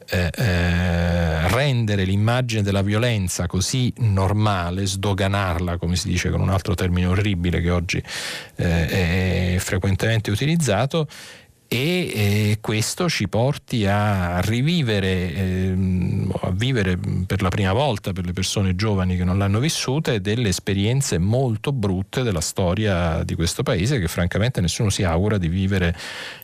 eh, eh, rendere l'immagine della violenza così normale, sdoganarla, come si dice con un altro termine orribile che oggi eh, è frequentemente utilizzato, e eh, questo ci porti a rivivere, eh, a vivere per la prima volta per le persone giovani che non l'hanno vissute delle esperienze molto brutte della storia di questo paese che francamente nessuno si augura di vivere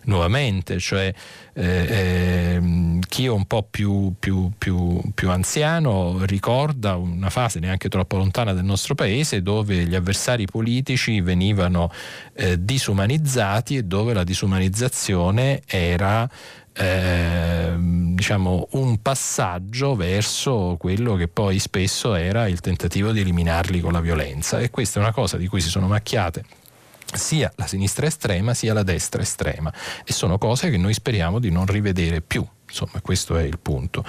nuovamente, cioè eh, ehm, chi è un po' più, più, più, più, anziano ricorda una fase neanche troppo lontana del nostro paese dove gli avversari politici venivano eh, disumanizzati e dove la disumanizzazione era eh, diciamo un passaggio verso quello che poi spesso era il tentativo di eliminarli con la violenza e questa è una cosa di cui si sono macchiate sia la sinistra estrema sia la destra estrema e sono cose che noi speriamo di non rivedere più. Insomma, questo è il punto.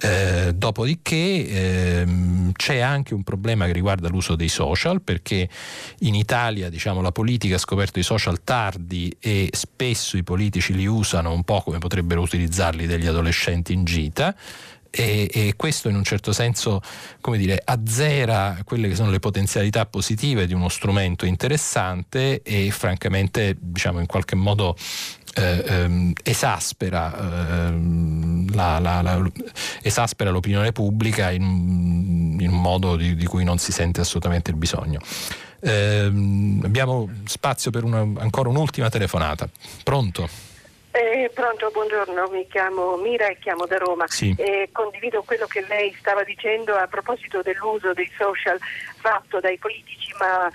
Eh, dopodiché ehm, c'è anche un problema che riguarda l'uso dei social, perché in Italia diciamo, la politica ha scoperto i social tardi e spesso i politici li usano un po' come potrebbero utilizzarli degli adolescenti in gita e, e, questo in un certo senso come dire, azzera quelle che sono le potenzialità positive di uno strumento interessante e francamente diciamo in qualche modo eh, ehm, esaspera, ehm, la, la, la, esaspera, l'opinione pubblica in, in un modo di, di, cui non si sente assolutamente il bisogno. Eh, abbiamo spazio per una, ancora un'ultima telefonata. Pronto? Eh, pronto, buongiorno, mi chiamo Mira e chiamo da Roma. Sì. Eh, condivido quello che lei stava dicendo a proposito dell'uso dei social fatto dai politici, ma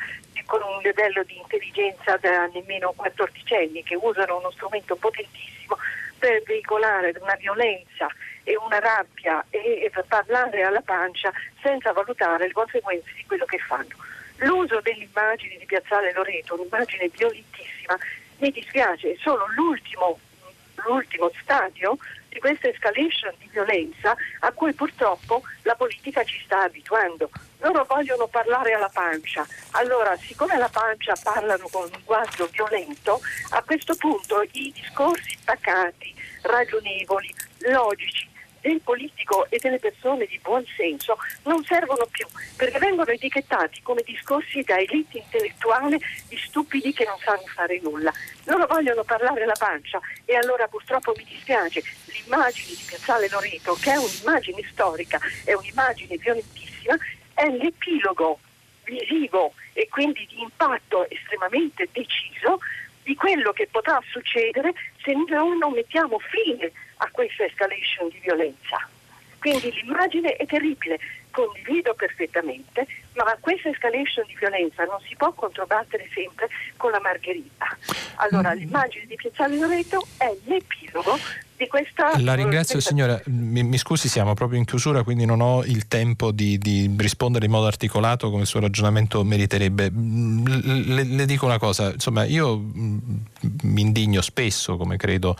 con un livello di intelligenza da nemmeno 14 anni, che usano uno strumento potentissimo per veicolare una violenza e una rabbia e, e parlare alla pancia senza valutare le conseguenze di quello che fanno. L'uso delle immagini di Piazzale Loreto, un'immagine violentissima, mi dispiace, è solo l'ultimo sull'ultimo stadio di questa escalation di violenza a cui purtroppo la politica ci sta abituando. Loro vogliono parlare alla pancia, allora siccome alla pancia parlano con un linguaggio violento, a questo punto i discorsi pacati, ragionevoli, logici, del politico e delle persone di buon senso non servono più perché vengono etichettati come discorsi da elite intellettuale di stupidi che non sanno fare nulla. Loro vogliono parlare alla pancia e allora purtroppo mi dispiace, l'immagine di Piazzale Loreto, che è un'immagine storica, è un'immagine violentissima, è l'epilogo visivo e quindi di impatto estremamente deciso di quello che potrà succedere se noi non mettiamo fine a questa escalation di violenza. Quindi l'immagine è terribile, condivido perfettamente, ma questa escalation di violenza non si può controbattere sempre con la margherita. Allora mm. l'immagine di Piazzale Loreto è l'epilogo di questa... La ringrazio signora, mi, mi, scusi siamo proprio in chiusura quindi non ho il tempo di, di rispondere in modo articolato come il suo ragionamento meriterebbe. Mm, le, le, dico una cosa, insomma io mm, mi indigno spesso come credo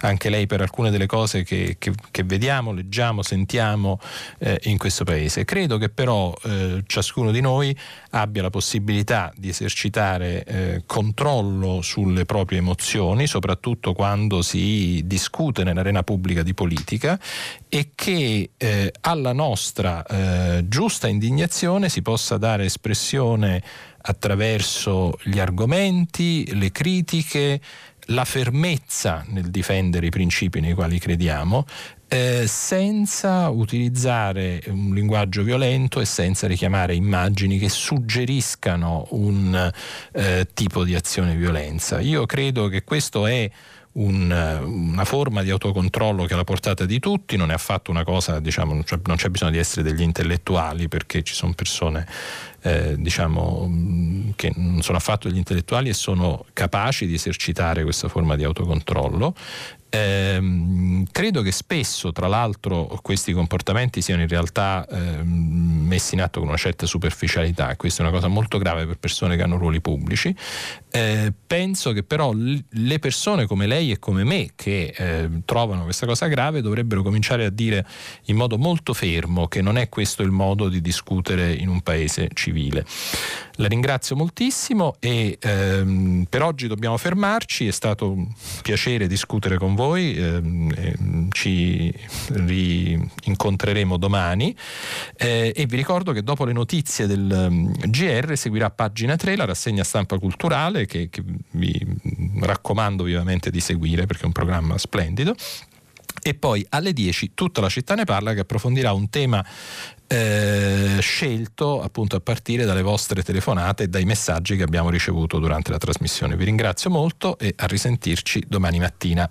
anche lei per alcune delle cose che, che, che vediamo, leggiamo, sentiamo eh, in questo paese. Credo che però eh, ciascuno di noi abbia la possibilità di esercitare eh, controllo sulle proprie emozioni, soprattutto quando si discute nell'arena pubblica di politica e che eh, alla nostra eh, giusta indignazione si possa dare espressione attraverso gli argomenti, le critiche, la fermezza nel difendere i principi nei quali crediamo, eh, senza utilizzare un linguaggio violento e senza richiamare immagini che suggeriscano un eh, tipo di azione violenza. Io credo che questo è un, una forma di autocontrollo che è alla portata di tutti, non è affatto una cosa, diciamo, non c'è, non c'è bisogno di essere degli intellettuali perché ci sono persone eh, diciamo, che non sono affatto degli intellettuali e sono capaci di esercitare questa forma di autocontrollo Ehm, credo che spesso, tra l'altro, questi comportamenti siano in realtà ehm, messi in atto con una certa superficialità, questa è una cosa molto grave per persone che hanno ruoli pubblici. Eh, penso che però le persone come lei e come me che eh, trovano questa cosa grave dovrebbero cominciare a dire in modo molto fermo che non è questo il modo di discutere in un paese civile. La ringrazio moltissimo e ehm, per oggi dobbiamo fermarci, è stato un piacere discutere con voi, ehm, ci rincontreremo domani eh, e vi ricordo che dopo le notizie del um, GR seguirà pagina 3 la rassegna stampa culturale che, che vi raccomando vivamente di seguire perché è un programma splendido e poi alle 10 tutta la città ne parla che approfondirà un tema eh, scelto appunto a partire dalle vostre telefonate e dai messaggi che abbiamo ricevuto durante la trasmissione. Vi ringrazio molto e a risentirci domani mattina.